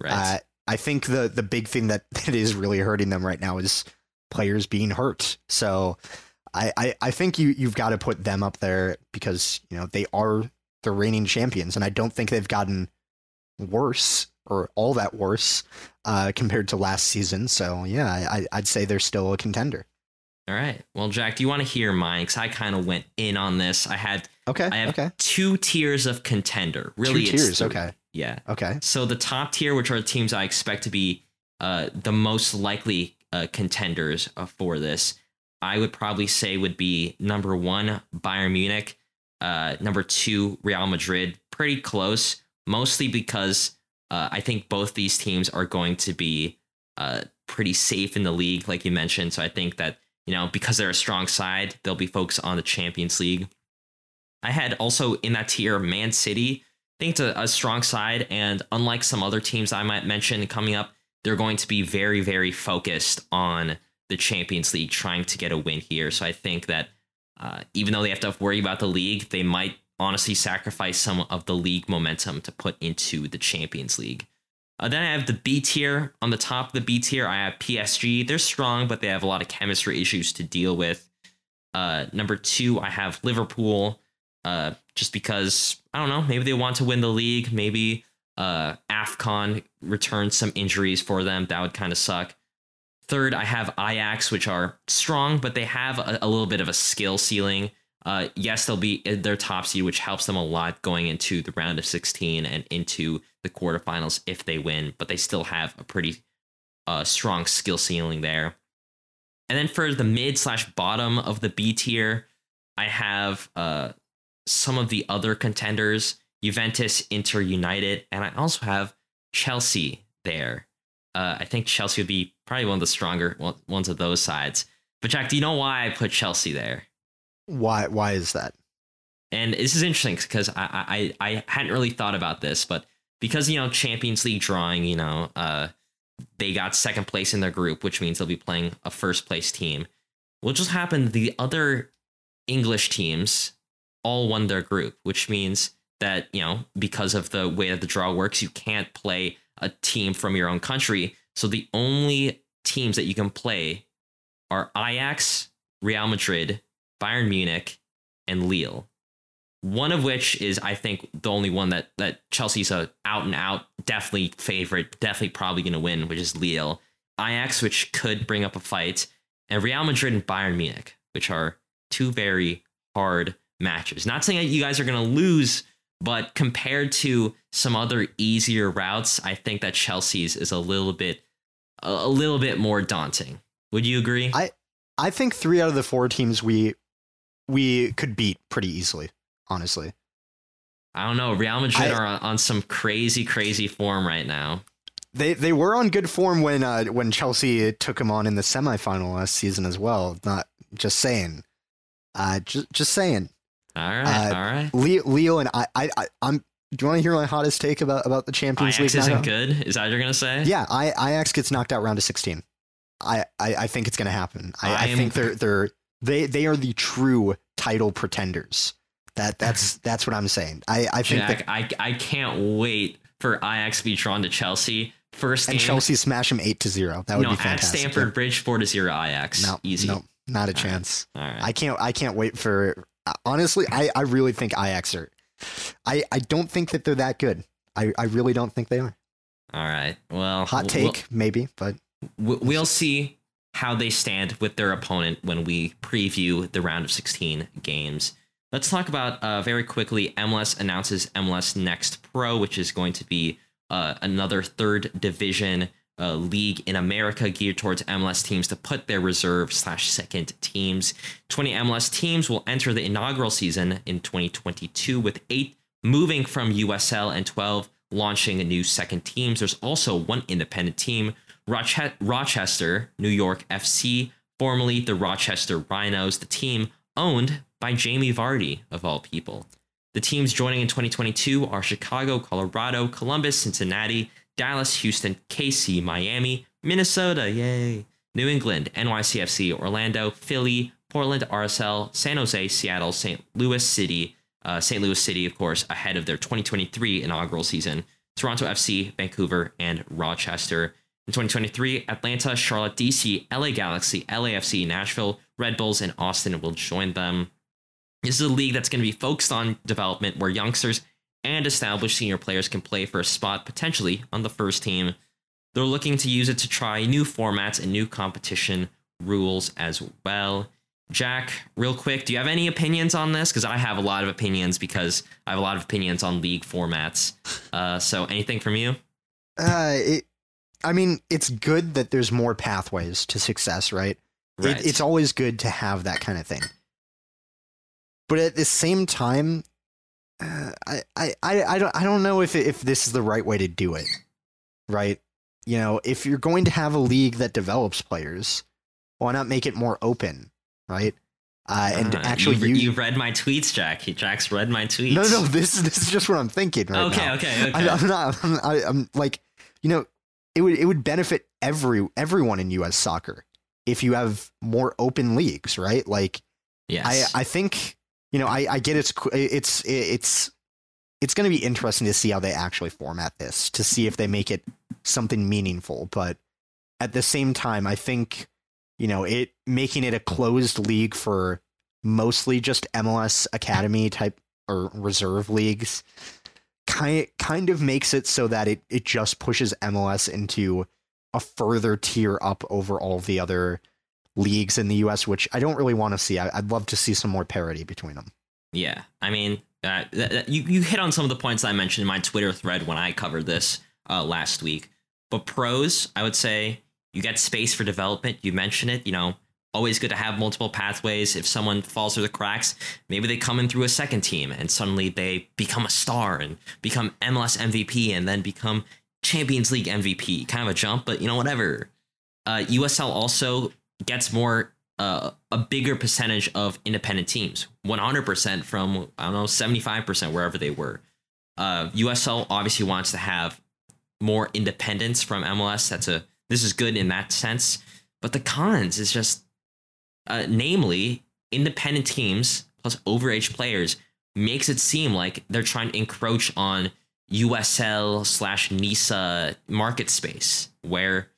Right. Uh, I think the the big thing that, *laughs* that is really hurting them right now is players being hurt. So I, I, I think you you've got to put them up there because you know they are the reigning champions, and I don't think they've gotten worse or all that worse uh, compared to last season. So yeah, I, I'd say they're still a contender. All right. Well, Jack, do you want to hear mine? Because I kind of went in on this. I had Okay. I have okay. two tiers of contender. Really, Two tiers. three. Okay. Yeah. Okay. So the top tier, which are the teams I expect to be uh, the most likely uh, contenders uh, for this, I would probably say would be number one Bayern Munich, uh, number two Real Madrid. Pretty close, mostly because uh, I think both these teams are going to be uh, pretty safe in the league, like you mentioned. So I think that you know because they're a strong side, they'll be focused on the Champions League. I had also in that tier Man City. Think it's a, a strong side, and unlike some other teams I might mention coming up, they're going to be very, very focused on the Champions League, trying to get a win here. So I think that uh, even though they have to worry about the league, they might honestly sacrifice some of the league momentum to put into the Champions League. Uh, then I have the B tier. On the top of the B tier, I have PSG. They're strong, but they have a lot of chemistry issues to deal with. Uh, number two, I have Liverpool. Uh, just because I don't know, maybe they want to win the league. Maybe uh, Afcon returns some injuries for them. That would kind of suck. Third, I have Ajax, which are strong, but they have a, a little bit of a skill ceiling. Uh, yes, they'll be in their top seed, which helps them a lot going into the round of 16 and into the quarterfinals if they win, but they still have a pretty uh, strong skill ceiling there. and then for the mid slash bottom of the B tier, I have uh, some of the other contenders Juventus, Inter, United, and I also have Chelsea there. Uh, I think Chelsea would be probably one of the stronger ones of those sides. But Jack, do you know why I put Chelsea there? Why? Why is that? And this is interesting because I, I I hadn't really thought about this, but because you know Champions League drawing, you know, uh, they got second place in their group, which means they'll be playing a first place team. What just happened? The other English teams all won their group, which means that you know because of the way that the draw works, you can't play a team from your own country. So the only teams that you can play are Ajax, Real Madrid, Bayern Munich, and Lille. One of which is, I think, the only one that that Chelsea's a out and out definitely favorite, definitely probably going to win, which is Lille. Ajax, which could bring up a fight, and Real Madrid and Bayern Munich, which are two very hard matches. Not saying that you guys are going to lose, but compared to some other easier routes, I think that Chelsea's is a little bit a little bit more daunting. Would you agree? I I think three out of the four teams we we could beat pretty easily honestly. I don't know. Real Madrid I, are on, on, some crazy, crazy form right now. They they were on good form when uh, when Chelsea took them on in the semifinal last season as well. Not just saying. Uh, just just saying. All right, uh, all right. Leo, Leo and I, I, I, I'm do you want to hear my hottest take about, about the Champions Ajax League? isn't good. Is that what you're gonna say? Yeah, I, Ajax gets knocked out round of 16. I, I, I think it's gonna happen. I, I, I think they're they're they they are the true title pretenders. That that's *laughs* that's what I'm saying. I I think Jack, that, I I can't wait for Ajax to be drawn to Chelsea first and. Chelsea smash them eight to zero. That would no, be fantastic. At Stamford Bridge, four to zero Ajax. No, easy. No, not a chance. All right. I can't. I can't wait for. Honestly, I I really think Ajax are. I I don't think that they're that good. I I really don't think they are. All right. Well, hot take we'll, maybe, but we'll see how they stand with their opponent when we preview the round of 16 games. Let's talk about uh, very quickly. MLS announces MLS Next Pro, which is going to be uh, another third division uh, league in America geared towards MLS teams to put their reserve slash second teams. 20 MLS teams will enter the inaugural season in 2022, with eight moving from USL and 12 launching a new second teams. There's also one independent team, Roche- Rochester, New York FC, formerly the Rochester Rhinos. The team owned by Jamie Vardy, of all people. The teams joining in 2022 are Chicago, Colorado, Columbus, Cincinnati, Dallas, Houston, KC, Miami, Minnesota, yay, New England, NYCFC, Orlando, Philly, Portland, RSL, San Jose, Seattle, St. Louis City, uh, St. Louis City, of course, ahead of their 2023 inaugural season, Toronto FC, Vancouver, and Rochester. In 2023, Atlanta, Charlotte, DC, LA Galaxy, LAFC, Nashville, Red Bulls, and Austin will join them. This is a league that's going to be focused on development where youngsters and established senior players can play for a spot potentially on the first team. They're looking to use it to try new formats and new competition rules as well. Jack, real quick, do you have any opinions on this? Because I have a lot of opinions because I have a lot of opinions on league formats. Uh, so anything from you? Uh, it, I mean, it's good that there's more pathways to success, right? right. It, it's always good to have that kind of thing. But at the same time, uh, I, I, I, don't I don't know if if this is the right way to do it. Right? You know, if you're going to have a league that develops players, why not make it more open? Right? Uh, and uh, actually, you, you read my tweets, Jack. Jack's read my tweets. No, no, this this is just what I'm thinking right okay, now. Okay, okay, okay. I'm not. I'm, I, I'm like, you know, it would it would benefit every everyone in U.S. soccer if you have more open leagues, right? Like, yes. I I think you know, I, I get it's it's it's it's going to be interesting to see how they actually format this to see if they make it something meaningful. But at the same time, I think you know it making it a closed league for mostly just MLS Academy type or reserve leagues kind kind of makes it so that it it just pushes MLS into a further tier up over all the other leagues in the US, which I don't really want to see. I, would love to see some more parity between them. Yeah, I mean, uh, th- th- you you hit on some of the points I mentioned in my Twitter thread when I covered this uh, last week. But pros, I would say you get space for development. You mentioned it. You know, always good to have multiple pathways. If someone falls through the cracks, maybe they come in through a second team and suddenly they become a star and become MLS MVP and then become Champions League MVP. Kind of a jump, but you know, whatever. Uh, USL also gets more uh, a bigger percentage of independent teams. 100% from i don't know 75% wherever they were. Uh, usl obviously wants to have more independence from mls that's a this is good in that sense. But the cons is just uh, namely independent teams plus overage players makes it seem like they're trying to encroach on usl slash nisa market space where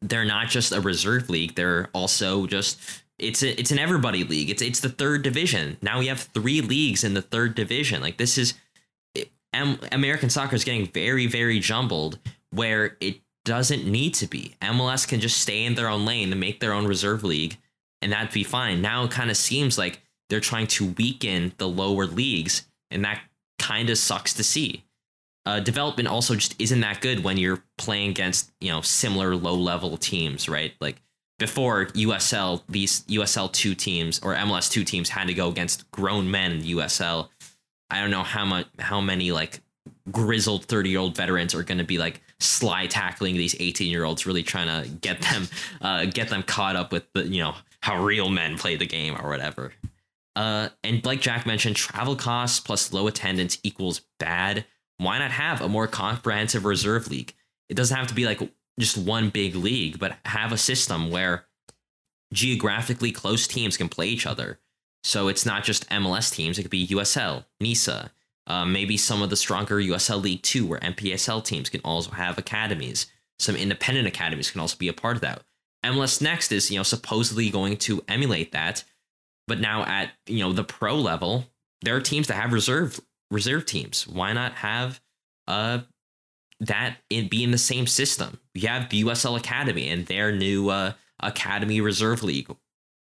they're not just a reserve league they're also just it's a, it's an everybody league. It's it's the third division. Now we have three leagues in the third division. Like this is American soccer is getting very very jumbled where it doesn't need to be. MLS can just stay in their own lane and make their own reserve league and that'd be fine. Now it kind of seems like they're trying to weaken the lower leagues and that kind of sucks to see uh, development also just isn't that good when you're playing against you know similar low level teams, right? Like before USL, these USL two teams or MLS two teams had to go against grown men in USL. I don't know how much how many like grizzled 30 year old veterans are going to be like sly tackling these 18 year olds really trying to get them *laughs* uh, get them caught up with the you know how real men play the game or whatever uh, and like jack mentioned travel costs plus low attendance equals bad why not have a more comprehensive reserve league? It doesn't have to be like just one big league, but have a system where geographically close teams can play each other. So it's not just MLS teams, it could be USL, NISA, uh, maybe some of the stronger USL League 2 where NPSL teams can also have academies. Some independent academies can also be a part of that. MLS Next is, you know, supposedly going to emulate that, but now at, you know, the pro level, there are teams that have reserve reserve teams. Why not have uh that in, be in the same system? You have the USL Academy and their new uh, Academy Reserve League.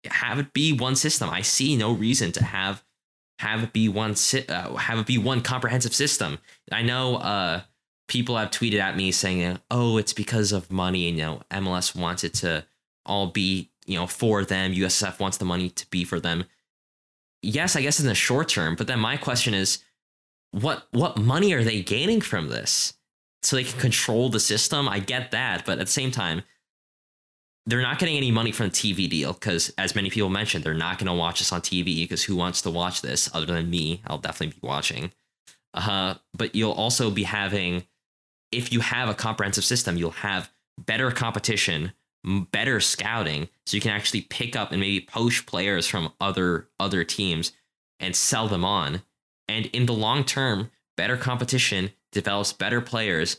Have it be one system. I see no reason to have have it be one uh, have it be one comprehensive system. I know uh, people have tweeted at me saying, "Oh, it's because of money." You know, MLS wants it to all be you know for them. USF wants the money to be for them. Yes, I guess in the short term. But then my question is, what what money are they gaining from this? So they can control the system. I get that, but at the same time, they're not getting any money from the TV deal because, as many people mentioned, they're not going to watch this on TV because who wants to watch this other than me? I'll definitely be watching. Uh, but you'll also be having, if you have a comprehensive system, you'll have better competition, better scouting, so you can actually pick up and maybe poach players from other other teams and sell them on and in the long term, better competition develops better players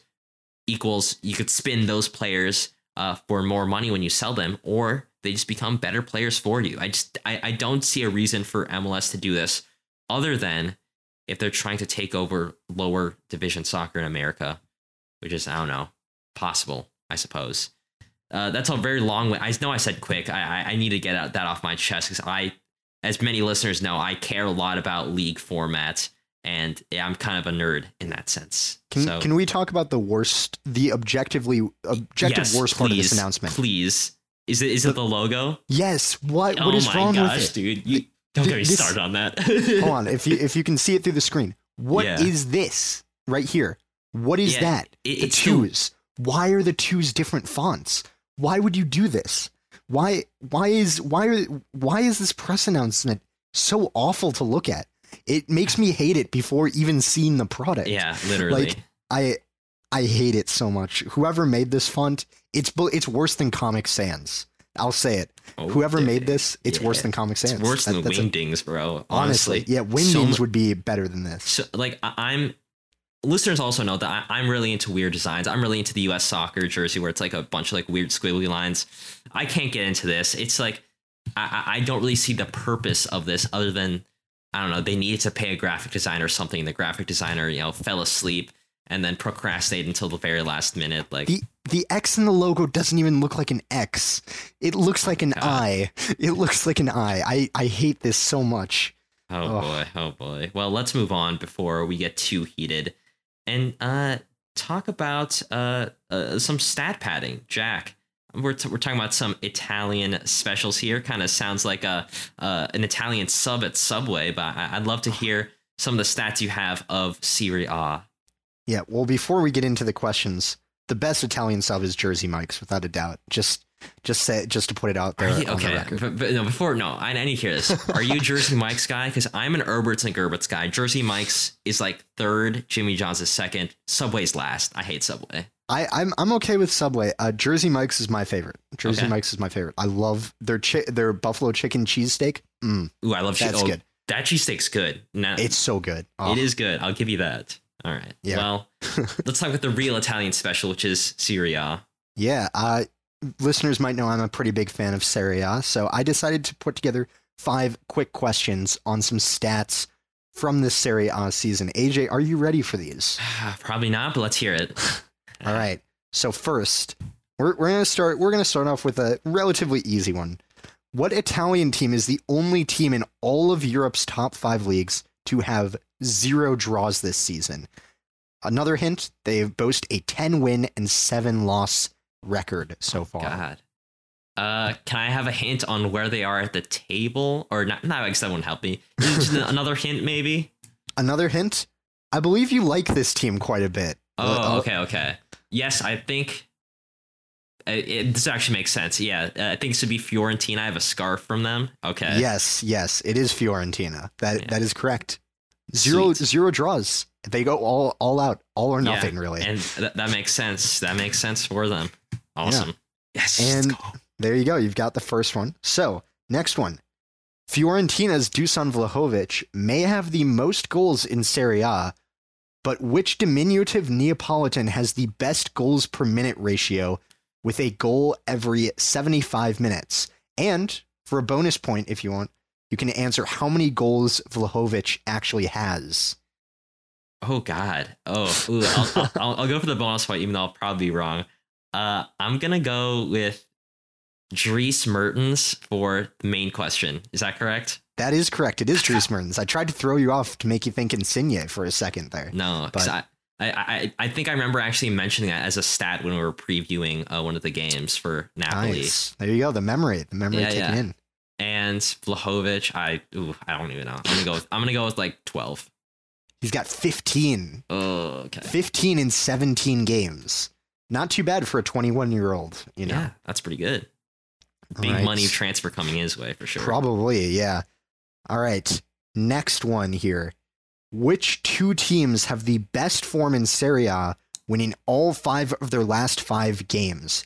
equals you could spin those players uh, for more money when you sell them, or they just become better players for you. I just I, I don't see a reason for MLS to do this other than if they're trying to take over lower division soccer in America, which is I don't know possible, I suppose. Uh, that's a very long way. I know I said quick. I I, I need to get that off my chest because I as many listeners know, I care a lot about league formats, and I'm kind of a nerd in that sense. Can so, can we talk about the worst, the objectively objective yes, worst please, part of this announcement? Please, is it is the, it the logo? Yes. What oh what is wrong gosh, with it, dude? You, don't get me this, started on that. *laughs* hold on, if you if you can see it through the screen, what yeah. is this right here? What is yeah, that? It, the twos. Why are the twos different fonts? Why would you do this? Why why is why why is this press announcement so awful to look at? It makes me hate it before even seeing the product. Yeah, literally. Like I I hate it so much. Whoever made this font, it's it's worse than Comic Sans. I'll say it. Oh, Whoever made this, it's yeah. worse than Comic Sans. It's worse that, than Wingdings, bro. Honestly, honestly yeah, Wingdings so, would be better than this. So, like, I'm listeners also know that I, am really into weird designs. I'm really into the U.S. soccer jersey where it's like a bunch of like weird squiggly lines. I can't get into this. It's like I, I don't really see the purpose of this other than I don't know. They needed to pay a graphic designer or something. The graphic designer, you know, fell asleep and then procrastinated until the very last minute. Like the the X in the logo doesn't even look like an X. It looks like an God. I. It looks like an I. I I hate this so much. Oh Ugh. boy, oh boy. Well, let's move on before we get too heated and uh, talk about uh, uh, some stat padding. Jack, we're, t- we're talking about some Italian specials here. Kind of sounds like a uh, an Italian sub at Subway, but I- I'd love to hear some of the stats you have of Serie A. Yeah, well, before we get into the questions, the best Italian sub is Jersey Mike's, without a doubt. Just, just say, just to put it out there you- the okay, record. but, but no, before no, I, I need to hear this. Are you Jersey *laughs* Mike's guy? Because I'm an Herberts and Gerberts guy. Jersey Mike's is like third, Jimmy John's is second, Subway's last. I hate Subway. I, I'm I'm okay with Subway. Uh, Jersey Mike's is my favorite. Jersey Okay. Mike's is my favorite. I love their chi- their buffalo chicken cheesesteak. Mm, Ooh, I love that's oh, good. That cheesesteak's good. No, It's so good. Oh, It is good. I'll give you that. All right. Yeah. Well, *laughs* let's talk about the real Italian special, which is Serie Yeah. Uh, listeners might know I'm a pretty big fan of Serie so I decided to put together five quick questions on some stats from this Serie A season. AJ, are you ready for these? *sighs* Probably not, but let's hear it. *laughs* All right. So first, we're we're gonna start. We're gonna start off with a relatively easy one. What Italian team is the only team in all of Europe's top five leagues to have zero draws this season? Another hint: they boast a ten win and seven loss record so far. God. Uh, can I have a hint on where they are at the table? Or not? No, I guess that won't help me. *laughs* Another hint, maybe. Another hint: I believe you like this team quite a bit. Oh, Uh, okay, okay. Yes, I think uh, it, this actually makes sense. Yeah, uh, I think this would be Fiorentina. I have a scarf from them. Okay. Yes, yes, it is Fiorentina. That Yeah. that is correct. Zero Sweet. zero draws. They go all all out, all or Yeah, nothing, really. And th- that makes sense. That makes sense for them. Awesome. Yes. And- There you go. You've got the first one. So, next one. Fiorentina's Dusan Vlahovic may have the most goals in Serie A, but which diminutive Neapolitan has the best goals per minute ratio with a goal every 75 minutes? And for a bonus point, if you want, you can answer how many goals Vlahovic actually has. Oh God. Oh, ooh, I'll, I'll, I'll, go for the bonus point, even though I'll probably be wrong. Uh, I'm gonna go with Dries Mertens for the main question. Is that correct? That is correct. It is Dries Mertens. I tried to throw you off to make you think Insigne for a second there. No, But- I, I, I, I think I remember actually mentioning that as a stat when we were previewing uh, one of the games for Napoli. Nice. There you go. The memory. The memory Yeah, kicking yeah. in. And Vlahovic, I ooh, I don't even know. I'm gonna go. With, I'm gonna go with like 12. He's got 15. Oh, okay. 15 in 17 games. Not too bad for a 21 year old, you know. Yeah, that's pretty good. Big right. money transfer coming his way for sure. Probably, yeah. All right. Next one here. Which two teams have the best form in Serie A, winning all five of their last five games?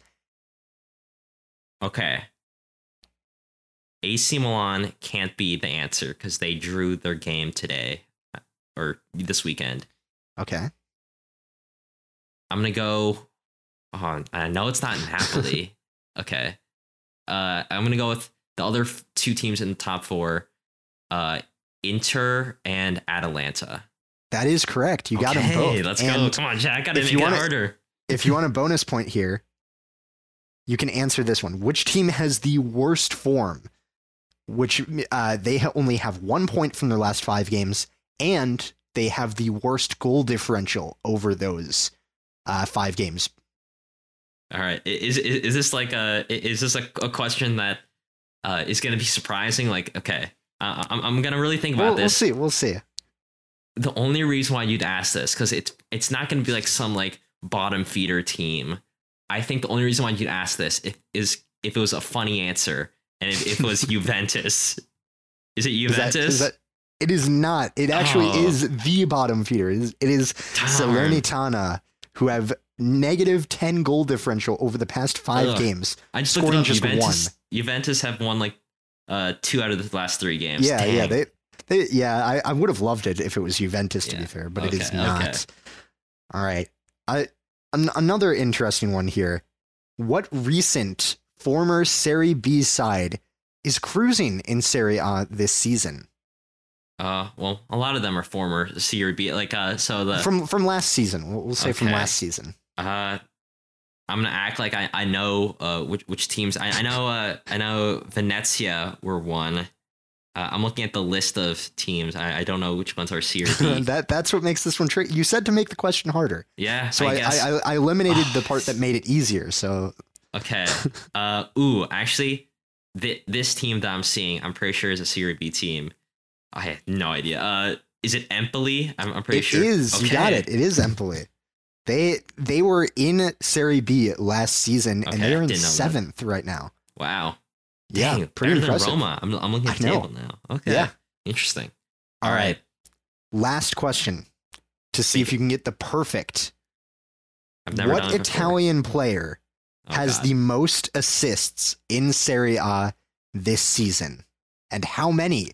Okay. AC Milan can't be the answer because they drew their game today or this weekend. Okay. I'm gonna go. Oh, I know it's not Napoli. *laughs* okay. Uh, I'm gonna go with the other two teams in the top four, uh, Inter and Atalanta. That is correct. You got okay, them both. Let's and go. Come on, Jack. Gotta if make you wanna- harder. if you want a bonus point here, you can answer this one. Which team has the worst form? Which uh, they ha- only have one point from their last five games, and they have the worst goal differential over those uh, five games. All right. Is is, is this like a is this a, a question that uh, is gonna be surprising? Like, okay, uh, I'm I'm gonna really think about We'll, we'll see. We'll see. the only reason why you'd ask this because it's it's not going to be like some like bottom feeder team. I think the only reason why you'd ask this if, is if it was a funny answer and if, if it was *laughs* Juventus. Is it Juventus? is that- it is not. It actually Oh. is the bottom feeder. It is, it is Salernitana, who have negative 10 goal differential over the past five Ugh. games. I just scoring just Juventus, Juventus have won like uh, two out of the last three games. Yeah, yeah, they, they, yeah. I, I would have loved it if it was Juventus, to Yeah, be fair, but it is not. okay. All right, I an, another interesting one here. What recent former Serie B side is cruising in Serie A this season? Uh, well, a lot of them are former Serie B. Like, uh, so the From from last season, we'll, we'll say from last season. Uh, I'm gonna act like I, I know uh which which teams I, I know uh I know Venezia were one. Uh, I'm looking at the list of teams. I, I don't know which ones are B. *laughs* that that's what makes this one tricky. You said to make the question harder, yeah, so I, I. I, eliminated the *sighs* part that made it easier. So Okay. *laughs* Uh, ooh, actually, th- this team that I'm seeing, I'm pretty sure is a Serie B team. I have no idea. Uh, is it Empoli? I'm, I'm pretty It sure. is. You got it. It is Empoli. They they were in Serie B last season, and they're in didn't that. seventh right now. Wow. Yeah, pretty impressive. Roma. I'm, I'm looking at the table now. Okay. Yeah. Interesting. All All right. right. Last question to see if you can get the perfect. I've never what done it before. Italian player Oh, has God. the most assists in Serie A this season, and how many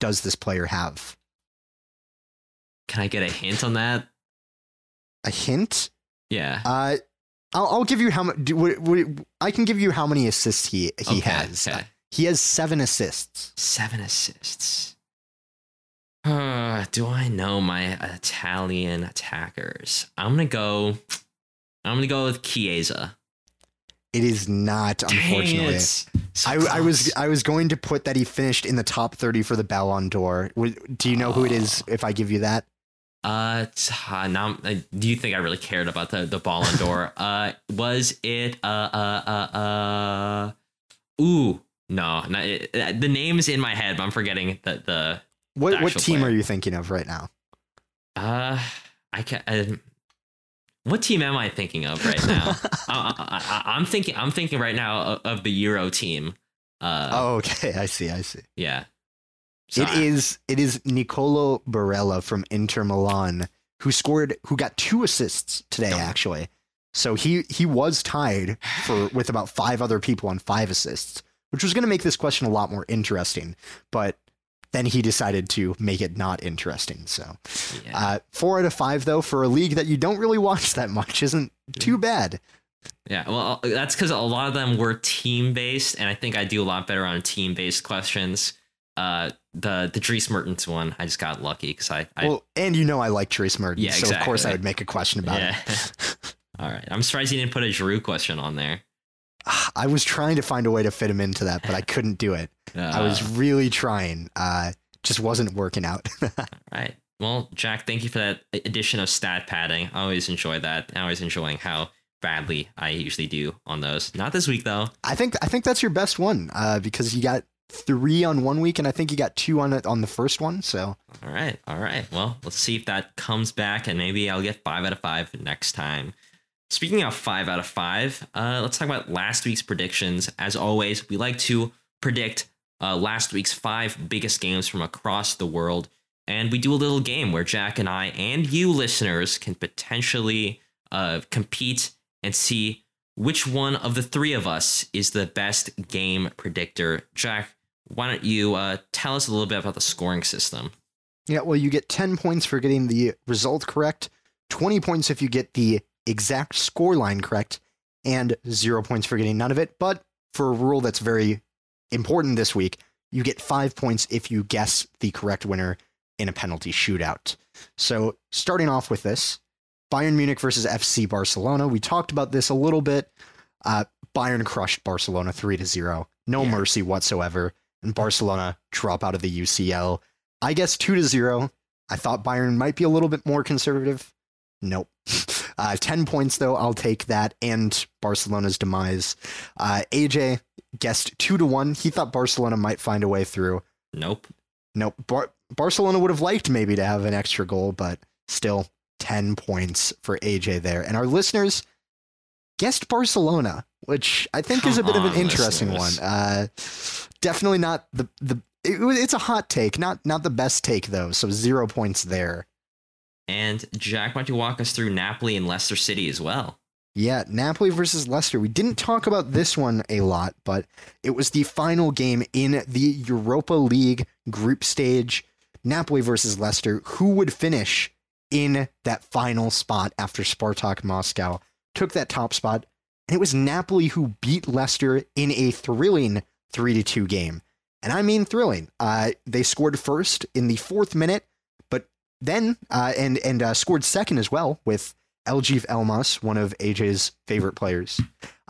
does this player have? Can I get a hint on that? A hint? Yeah. Uh, I'll, I'll give you how much. I can give you how many assists he he Okay, has. okay. He has seven assists. Seven assists. Uh, do I know my Italian attackers? I'm gonna go. I'm gonna go with Chiesa. It is not, unfortunately. Dang it. So I, I was. I was going to put that he finished in the top thirty for the Ballon d'Or. Do you know who it is? If I give you that, Uh, now, uh, do you think I really cared about the the Ballon d'Or? *laughs* uh, was it uh uh uh uh? Ooh, no, not, it, uh, the name's in my head, but I'm forgetting the the. what The what team player. are you thinking of right now? Uh, I can. Uh, what team am I thinking of right now? *laughs* I, I, I, I'm thinking. I'm thinking right now of, of the Euro team. Uh, oh, okay, I see, I see. yeah. So It is it is Nicolo Barella from Inter Milan who scored who got two assists today actually. So he he was tied for *sighs* with about five other people on five assists, which was going to make this question a lot more interesting, but then he decided to make it not interesting. So yeah. uh, four out of five though for a league that you don't really watch that much isn't too bad. Yeah, well, uh, that's because a lot of them were team based, and I think I do a lot better on team based questions. Uh, the the Dries Mertens one, I just got lucky because I, I well, and you know I like Dries Mertens, Yeah, so of course I would make a question about yeah. it. *laughs* *laughs* All right, I'm surprised you didn't put a Giroud question on there. I was trying to find a way to fit him into that, but I couldn't do it. Uh, *laughs* I was really trying. Uh, just wasn't working out. right. Well, Jack, thank you for that addition of stat padding. I always enjoy that. I always enjoying how badly I usually do on those. Not this week though. I think I think that's your best one uh, because you got three on one week, and I think you got two on it on the first one. So All right, all right. Well, let's see if that comes back, and maybe I'll get five out of five next time. Speaking of five out of five, uh, let's talk about last week's predictions. As always, we like to predict uh, last week's five biggest games from across the world, and we do a little game where Jack and I and you listeners can potentially uh, compete and see which one of the three of us is the best game predictor. Jack, why don't you uh, tell us a little bit about the scoring system? yeah, well, you get ten points for getting the result correct, twenty points if you get the exact score line correct, and zero points for getting none of it. But for a rule that's very important this week, you get five points if you guess the correct winner in a penalty shootout. So starting off with this, Bayern Munich versus FC Barcelona. We talked about this a little bit. Uh, Bayern crushed Barcelona three to zero, no Yeah. mercy whatsoever, and Barcelona drop out of the UCL. I guess two to zero. I thought Bayern might be a little bit more conservative. Nope. *laughs* Uh, 10 points, though. I'll take that and Barcelona's demise. Uh, AJ guessed 2 to 1. He thought Barcelona might find a way through. Nope. Nope. Bar- Barcelona would have liked maybe to have an extra goal, but still 10 points for AJ there. And our listeners guessed Barcelona, which I think is a Come bit of an interesting listeners. one. Uh, definitely not the the. It, it's a hot take, not not the best take though. So zero points there. And Jack, why don't you walk us through Napoli and Leicester City as well? Yeah, Napoli versus Leicester. We didn't talk about this one a lot, but it was the final game in the Europa League group stage. Napoli versus Leicester. Who would finish in that final spot after Spartak Moscow took that top spot? And it was Napoli who beat Leicester in a thrilling 3 to 2 game. And I mean thrilling. Uh, they scored first in the fourth minute, but then, uh, and, and uh, scored second as well with Eljif Elmas, one of AJ's favorite players,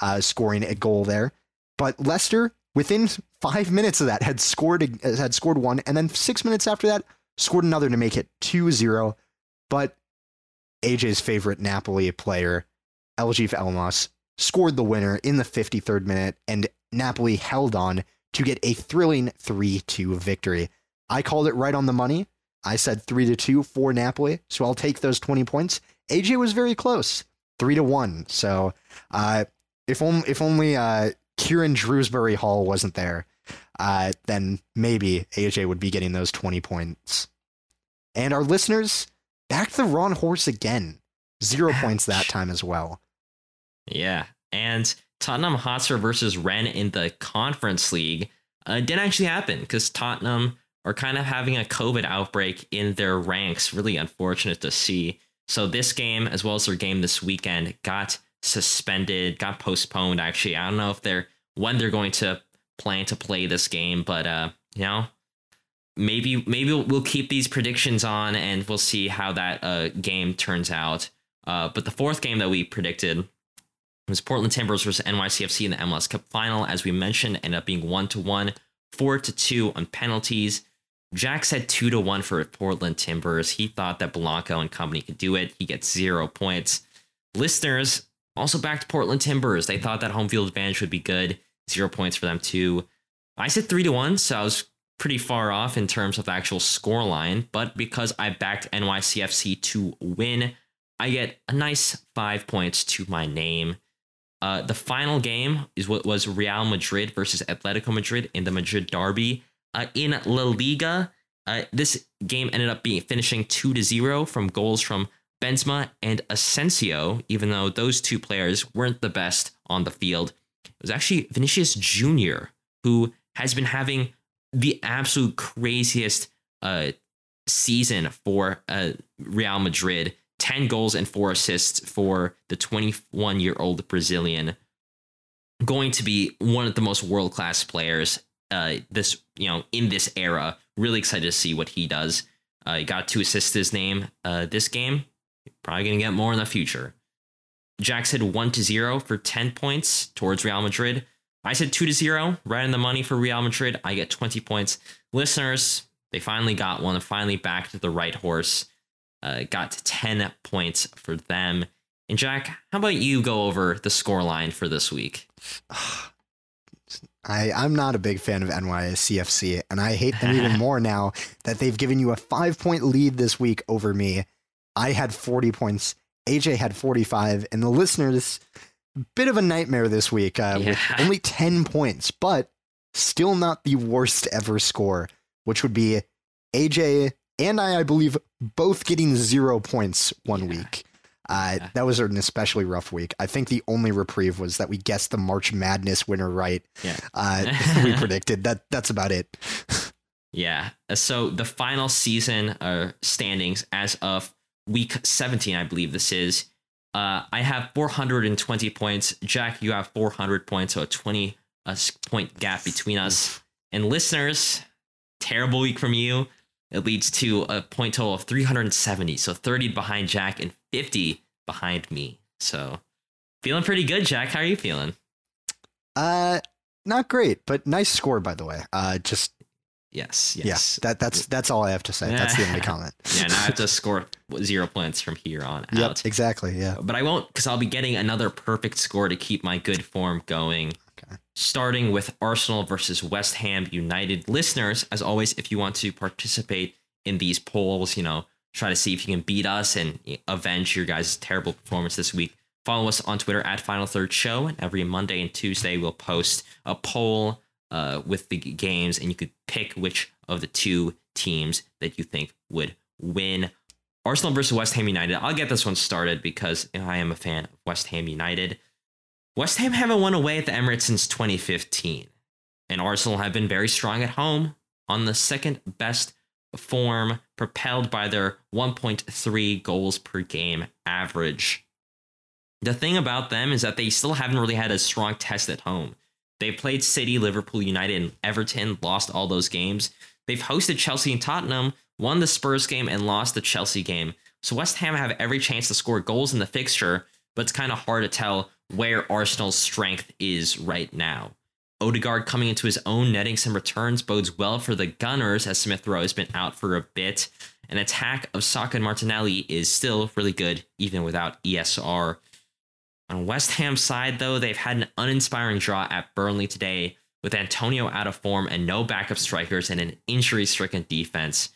uh, scoring a goal there. But Leicester, within five minutes of that, had scored had scored one, and then six minutes after that, scored another to make it 2-0. But AJ's favorite Napoli player, Eljif Elmas, scored the winner in the 53rd minute, and Napoli held on to get a thrilling 3 2 victory. I called it right on the money. I said 3 to 2 for Napoli, so I'll take those 20 points. AJ was very close, 3 to 1. So uh, if, on, if only uh, Kiernan Dewsbury-Hall wasn't there, uh, then maybe AJ would be getting those 20 points. And our listeners backed the wrong horse again. Zero points that time as well. Yeah. And Tottenham Hotspur versus Rennes in the Conference League uh, didn't actually happen because Tottenham are kind of having a COVID outbreak in their ranks. Really unfortunate to see. So this game, as well as their game this weekend, got suspended, got postponed. Actually, I don't know if they're when they're going to plan to play this game, but uh, you know, maybe maybe we'll keep these predictions on and we'll see how that uh, game turns out. Uh, but the fourth game that we predicted was Portland Timbers versus NYCFC in the MLS Cup final. As we mentioned, ended up being one to one, four to two on penalties. Jack said two to one for Portland Timbers. He thought that Blanco and company could do it. He gets zero points. Listeners also backed Portland Timbers. They thought that home field advantage would be good. Zero points for them too. I said three to one, so I was pretty far off in terms of actual score line. But because I backed NYCFC to win, I get a nice five points to my name. Uh, the final game is what was Real Madrid versus Atletico Madrid in the Madrid derby. Uh, in La Liga, uh, this game ended up being finishing two to zero from goals from Benzema and Asensio. Even though those two players weren't the best on the field, it was actually Vinicius Junior who has been having the absolute craziest uh, season for uh, Real Madrid 10 goals and four assists for the 21 year old Brazilian. Going to be one of the most world class players uh, this you know in this era. Really excited to see what he does. Uh, he got two assists his name uh, this game. Probably gonna get more in the future. Jack said one to zero for 10 points towards Real Madrid. I said two to zero, right in the money for Real Madrid. I get 20 points. Listeners, they finally got one, finally backed the right horse. Uh, got 10 points for them. And Jack, how about you go over the score line for this week? *sighs* I, I'm not a big fan of NYCFC, and I hate them even *laughs* more now that they've given you a five point lead this week over me. I had 40 points, AJ had 45, and the listeners, bit of a nightmare this week uh, Yeah. with only 10 points, but still not the worst ever score, which would be AJ and I, I believe, both getting zero points one Yeah. week. Uh, Yeah. That was an especially rough week. I think the only reprieve was that we guessed the March Madness winner right. Yeah. Uh, *laughs* we predicted that. That's about it. *laughs* Yeah. Uh, So the final season uh, standings as of week 17, I believe this is. Uh, I have 420 points. Jack, you have 400 points, so a 20 uh, point gap between us. And listeners, terrible week from you. It leads to a point total of 370. So 30 behind Jack and 50 behind me. So feeling pretty good, Jack. How are you feeling? Uh, not great, but nice score by the way. Uh, just Yes. Yes. yes, that that's that's all I have to say. That's the only *laughs* comment. yeah, now I have to *laughs* score zero points from here on out. Yep, exactly. Yeah. But I won't because I'll be getting another perfect score to keep my good form going. Starting with Arsenal versus West Ham United. Listeners, as always, if you want to participate in these polls, you know, try to see if you can beat us and avenge your guys' terrible performance this week. Follow us on Twitter at Final Third Show, and every Monday and Tuesday we'll post a poll uh, with the games, and you could pick which of the two teams that you think would win. Arsenal versus West Ham United. I'll get this one started because I am a fan of West Ham United. West Ham haven't won away at the Emirates since 2015, and Arsenal have been very strong at home on the second best form, propelled by their 1.3 goals per game average. The thing about them is that they still haven't really had a strong test at home. They've played City, Liverpool, United, and Everton, lost all those games. They've hosted Chelsea and Tottenham, won the Spurs game, and lost the Chelsea game. So West Ham have every chance to score goals in the fixture, but it's kind of hard to tell where Arsenal's strength is right now. Odegaard coming into his own, netting some returns, bodes well for the Gunners as Smith Rowe has been out for a bit. An attack of Saka and Martinelli is still really good, even without ESR. On West Ham's side, though, they've had an uninspiring draw at Burnley today with Antonio out of form and no backup strikers and an injury stricken defense.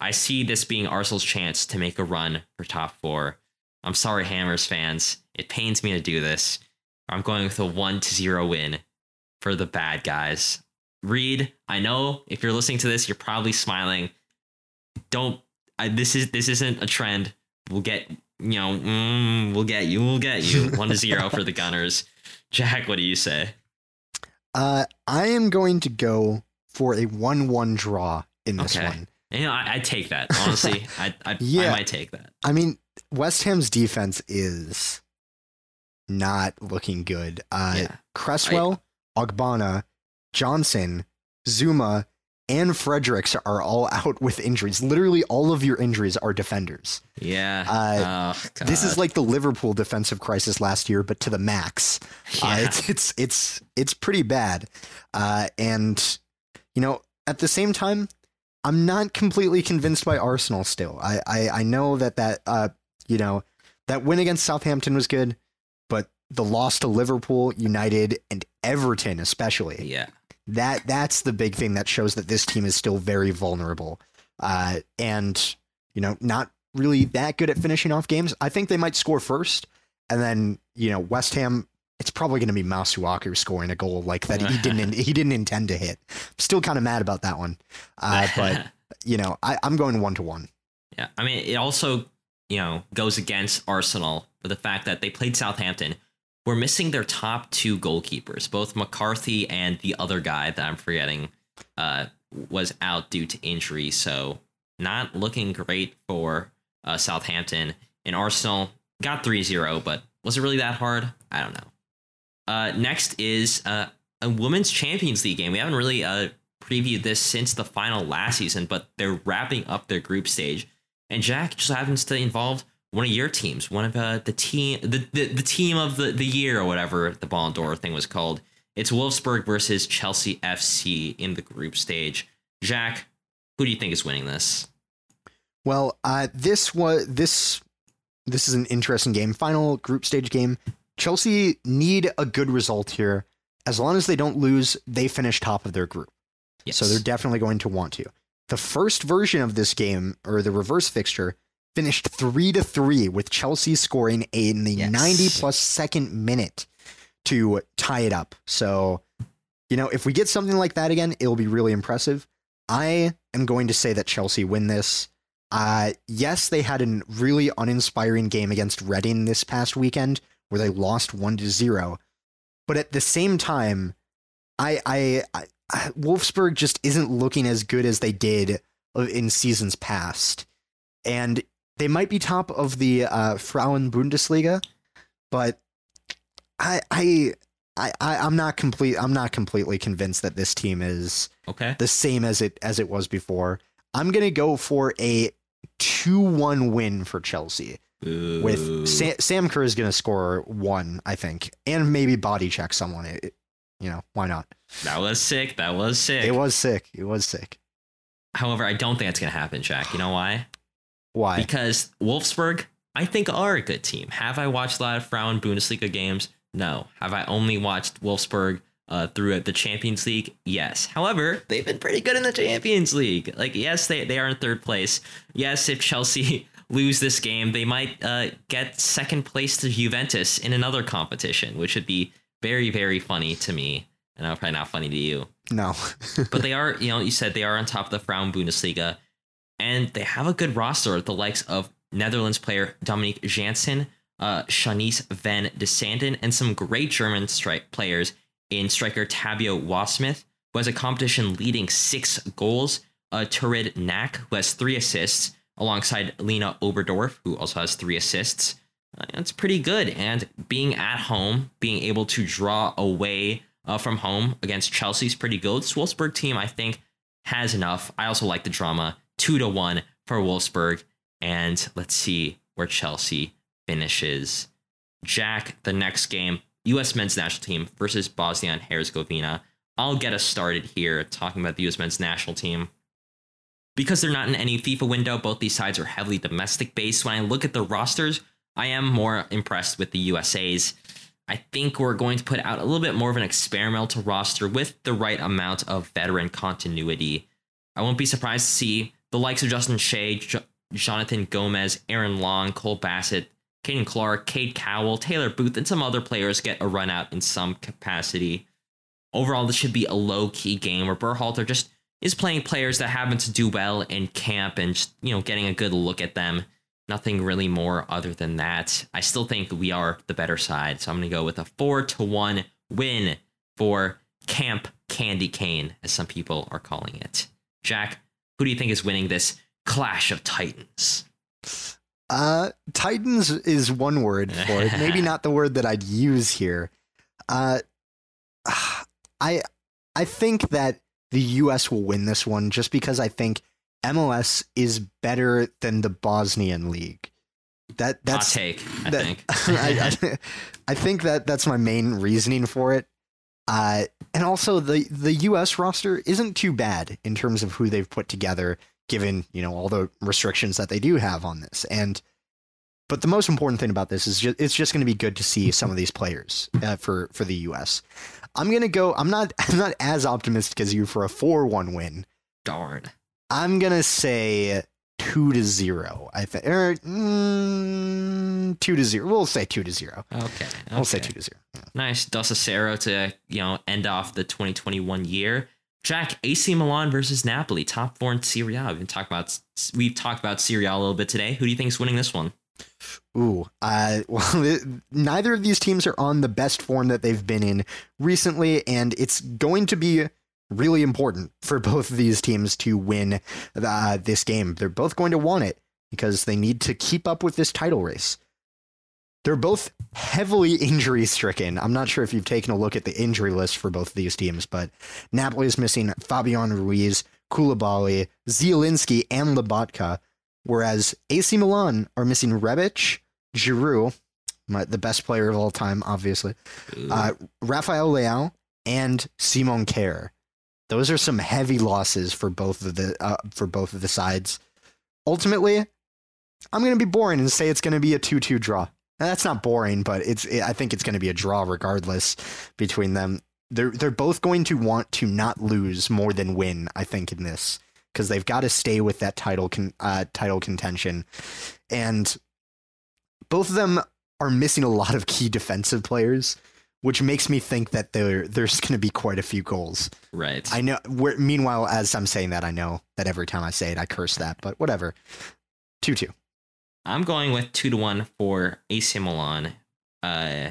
I see this being Arsenal's chance to make a run for top four. I'm sorry, Hammers fans. It pains me to do this. I'm going with a 1 to 0 win for the bad guys. Reed, I know if you're listening to this, you're probably smiling. Don't I, this is this isn't a trend. We'll get you know, mm, we'll get you, we'll get you. One to zero for the *laughs* Gunners. Jack, what do you say? Uh, I am going to go for a one-one draw in this Okay. one. You know, I, I take that *laughs* honestly. I I, I might take that. I mean, West Ham's defense is not looking good. Uh, Yeah. Cresswell, Ogbonna, Johnson, Zouma, and Fredericks are all *laughs* out with injuries. Literally, all of your injuries are defenders. Yeah. Uh, oh, This is like the Liverpool defensive crisis last year, but to the max. Uh, Yeah. it's it's it's it's pretty bad. Uh, and you know, at the same time, I'm not completely convinced by Arsenal. Still, I I, I know that that uh you know that win against Southampton was good, but the loss to Liverpool, United, and Everton especially yeah. that that's the big thing that shows that this team is still very vulnerable. Uh, and you know not really that good at finishing off games. I think they might score first and then you know west ham it's probably going to be Masuaku scoring a goal like that he didn't *laughs* he didn't intend to hit. Still kind of mad about that one. Uh, but *laughs* you know I, i'm going one to one. Yeah, I mean, it also you know goes against Arsenal for the fact that they played Southampton. We're missing their top two goalkeepers, both McCarthy and the other guy that I'm forgetting uh, was out due to injury. So not looking great for uh, Southampton. And Arsenal got 3-0, but was it really that hard? I don't know. Uh, next is uh, a women's Champions League game. We haven't really uh, previewed this since the final last season, but they're wrapping up their group stage. And Jack just happens to involve one of your teams, one of uh, the team, the, the the team of the, the year or whatever the Ballon d'Or thing was called. It's Wolfsburg versus Chelsea FC in the group stage. Jack, who do you think is winning this? Well, uh, this was this this is an interesting game. Final group stage game. Chelsea need a good result here. As long as they don't lose, they finish top of their group. Yes. So they're definitely going to want to. The first version of this game, or the reverse fixture, finished three to three with Chelsea scoring in the Yes. 90 plus second minute to tie it up. So, you know, if we get something like that again, it'll be really impressive. I am going to say that Chelsea win this. Uh, yes, they had a really uninspiring game against Reading this past weekend where they lost one to zero. But at the same time, I, I, I I- Wolfsburg just isn't looking as good as they did in seasons past, and they might be top of the uh, Frauen Bundesliga, but I, I, I, I- I'm not complete. I'm not completely convinced that this team is okay. the same as it as it was before. I'm gonna go for a two-one win for Chelsea Ooh. with Sam, Sam Kerr is gonna score one, I think, and maybe body check someone. It- you know, why not? that was sick. That was sick. It was sick. It was sick. However, I don't think it's gonna happen, Jack. You know why? Why? Because Wolfsburg, I think, are a good team. Have I watched a lot of Frauen Bundesliga games? No. Have I only watched Wolfsburg uh, through the Champions League? Yes. However, they've been pretty good in the Champions League. Like, yes, they, they are in third place. Yes, if Chelsea *laughs* lose this game, they might uh, get second place to Juventus in another competition, which would be very, very funny to me. And I'm probably not funny to you no. *laughs* but they are, you know, you said they are on top of the Frauen Bundesliga, and they have a good roster. The likes of Netherlands player Dominique Janssen, uh, Shanice van de Sanden, and some great German strike players in striker Tabea Wassmuth, who has a competition leading six goals. Uh, Turid Knaak, who has three assists, alongside Lena Oberdorf, who also has three assists. That's pretty good. And being at home, being able to draw away uh, from home against Chelsea is pretty good. This Wolfsburg team, I think, has enough. I also like the drama. Two to one for Wolfsburg. And let's see where Chelsea finishes. Jack, the next game, U.S. men's national team versus Bosnia and Herzegovina. I'll get us started here talking about the U.S. men's national team. Because they're not in any FIFA window, both these sides are heavily domestic based. When I look at the rosters, I am more impressed with the USA's. I think we're going to put out a little bit more of an experimental roster with the right amount of veteran continuity. I won't be surprised to see the likes of Justin Che, Jonathan Gomez, Aaron Long, Cole Bassett, Caden Clark, Cade Cowell, Taylor Booth, and some other players get a run out in some capacity. Overall, this should be a low key game where Berhalter just is playing players that happen to do well in camp and just, you know, getting a good look at them. Nothing really more other than that. I still think we are the better side, so I'm going to go with a 4 to 1 win for Camp Candy Cane, as some people are calling it. Jack, who do you think is winning this Clash of Titans? Uh, Titans is one word for it. Maybe *laughs* not the word that I'd use here. Uh, *sighs* I I think that the U.S. will win this one just because I think MLS is better than the Bosnian league. That that's Hot take. I that, think. *laughs* I, I, I think that that's my main reasoning for it. Uh, and also the the U.S. roster isn't too bad in terms of who they've put together, given you know all the restrictions that they do have on this. And but the most important thing about this is just, it's just going to be good to see some of these players uh, for for the U.S. I'm gonna go. I'm not. *laughs* I'm not as optimistic as you for a four-one win. Darn. I'm gonna say two to zero. I think, or mm, two to zero. We'll say two to zero. Okay. okay. We'll say two to zero. Nice. Dos Acero to, you know, end off the 2021 year. Jack, AC Milan versus Napoli, top four in Serie A. We've been talking about we've talked about Serie A a little bit today. Who do you think is winning this one? Ooh, uh, well, *laughs* neither of these teams are on the best form that they've been in recently, and it's going to be really important for both of these teams to win uh, this game. They're both going to want it because they need to keep up with this title race. They're both heavily *laughs* injury stricken. I'm not sure if you've taken a look at the injury list for both of these teams, but Napoli is missing Fabian Ruiz, Koulibaly, Zielinski, and Lobotka, whereas AC Milan are missing Rebic, Giroud, my, the best player of all time, obviously, uh, Rafael Leao, and Simon Kjær. Those are some heavy losses for both of the uh, for both of the sides. Ultimately, I'm going to be boring and say it's going to be a 2-2 draw. And that's not boring, but it's it, I think it's going to be a draw regardless between them. They're they're both going to want to not lose more than win. I think in this because they've got to stay with that title con, uh, title contention, and both of them are missing a lot of key defensive players, which makes me think that there there's *laughs* going to be quite a few goals. Right. I know. Meanwhile, as I'm saying that, I know that every time I say it, I curse that, but whatever. Two two. I'm going with two to one for AC Milan. Uh,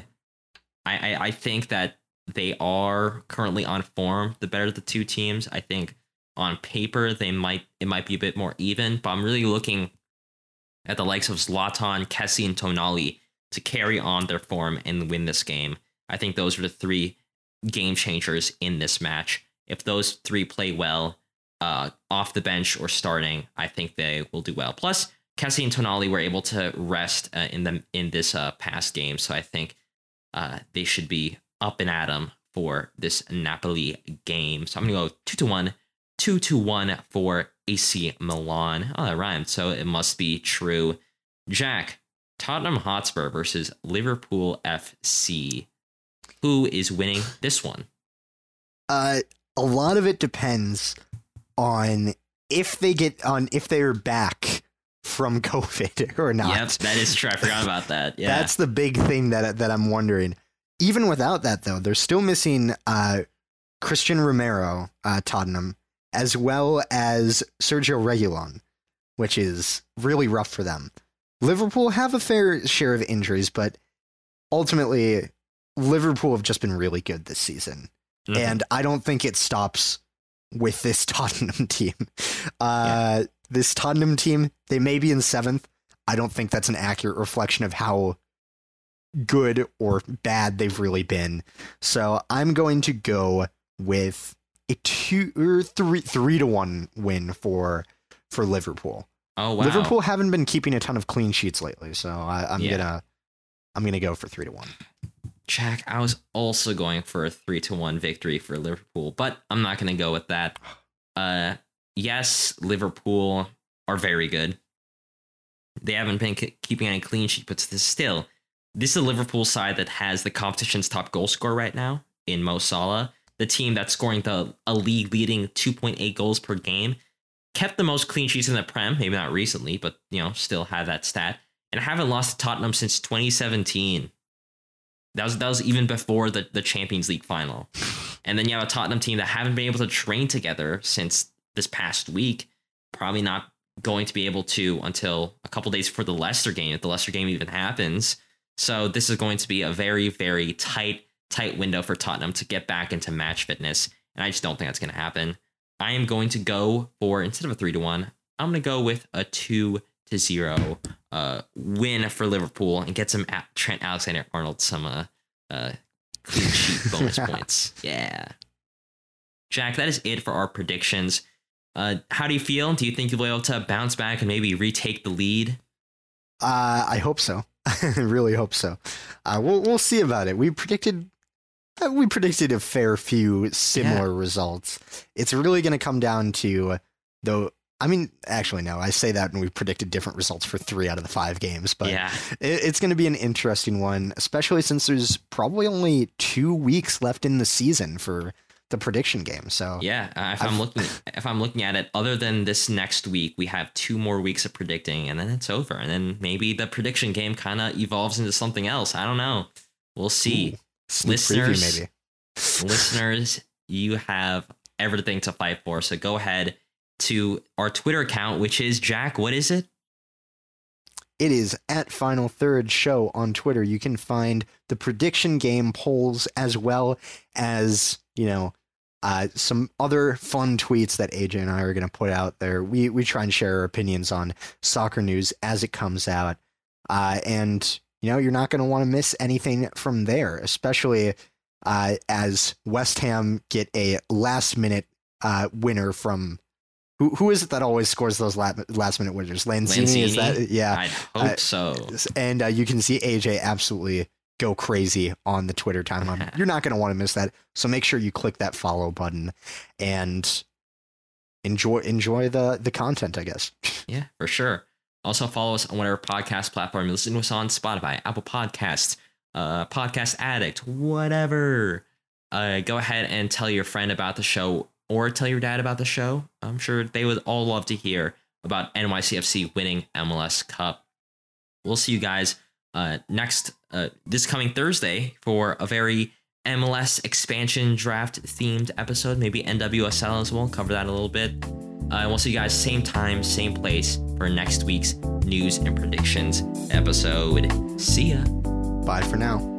I, I I think that they are currently on form. The better of the two teams. I think on paper they might it might be a bit more even, but I'm really looking at the likes of Zlatan, Kessie, and Tonali to carry on their form and win this game. I think those are the three game changers in this match. If those three play well, uh, off the bench or starting, I think they will do well. Plus, Kessie and Tonali were able to rest uh, in them in this uh, past game, so I think uh, they should be up and at 'em for this Napoli game. So I'm gonna go two to one, two to one for AC Milan. Oh, that rhymed, so it must be true. Jack, Tottenham Hotspur versus Liverpool FC. Who is winning this one? Uh, a lot of it depends on if they get on if they're back from *laughs* COVID or not. Yep, that is true. I forgot about that. *laughs* Yeah, That's the big thing that that I'm wondering. Even without that, though, they're still missing uh, Cristian Romero, uh, Tottenham, as well as Sergio Reguilon, which is really rough for them. Liverpool have a fair share of injuries, but ultimately, Liverpool have just been really good this season, Mhm. and I don't think it stops with this *laughs* Tottenham team. Uh, This Tottenham team, they may be in seventh. I don't think that's an accurate reflection of how good or bad they've really been. So I'm going to go with a two or three three to one win for for Liverpool. oh wow. Liverpool haven't been keeping a ton of clean sheets lately, so I, I'm Yeah. gonna I'm gonna go for three to one. Jack, I was also going for a three to one victory for Liverpool, but I'm not going to go with that. Uh, yes, Liverpool are very good. they haven't been k- keeping any clean sheet, but still, this is a Liverpool side that has the competition's top goal scorer right now in Mo Salah, the team that's scoring the a league leading 2.8 goals per game, kept the most clean sheets in the Prem, maybe not recently, but you know, still had that stat, and haven't lost to Tottenham since 2017. That was that was even before the, the Champions League final. And then you have a Tottenham team that haven't been able to train together since this past week. Probably not going to be able to until a couple days before the Leicester game, if the Leicester game even happens. So this is going to be a very, very tight, tight window for Tottenham to get back into match fitness. And I just don't think that's going to happen. I am going to go for instead of a three to one, I'm going to go with a two to zero uh, win for Liverpool and get some Trent Alexander Arnold some uh, uh, clean sheet *laughs* bonus points. Yeah. Jack, that is it for our predictions. Uh, how do you feel? Do you think you'll be able to bounce back and maybe retake the lead? Uh, I hope so. *laughs* I really hope so. Uh, we'll we'll see about it. We predicted uh, we predicted a fair few similar yeah. results. It's really going to come down to though. I mean, actually, no. I say that, and we predicted different results for three out of the five games. But yeah. it, it's going to be an interesting one, especially since there's probably only two weeks left in the season for the prediction game. So yeah, uh, if i am looking if I'm looking at it, other than this next week, we have two more weeks of predicting, and then it's over. And then maybe the prediction game kind of evolves into something else. I don't know. We'll see. Ooh, listeners, preview, maybe. listeners, you have everything to fight for. So go ahead to our Twitter account, which is Jack. What is it? It is at Final Third Show on Twitter. You can find the prediction game polls as well as you know, uh, some other fun tweets that AJ and I are going to put out there. We we try and share our opinions on soccer news as it comes out, uh, and you know you're not going to want to miss anything from there, especially uh, as West Ham get a last minute uh, winner from. Who, who is it that always scores those last minute winners? Lanzini, Lanzini? is that? Yeah, I hope uh, so. And uh, you can see AJ absolutely go crazy on the Twitter timeline. *laughs* You're not going to want to miss that. So make sure you click that follow button and enjoy enjoy the the content, I guess. *laughs* Yeah, for sure. Also follow us on whatever podcast platform you listen to us on Spotify, Apple Podcasts, uh, Podcast Addict, whatever. Uh, go ahead and tell your friend about the show or tell your dad about the show. I'm sure they would all love to hear about NYCFC winning MLS Cup. We'll see you guys uh, next uh, this coming Thursday for a very MLS expansion draft themed episode, maybe NWSL as well. Cover that a little bit. Uh, and we'll see you guys same time, same place for next week's news and predictions episode. See ya. Bye for now.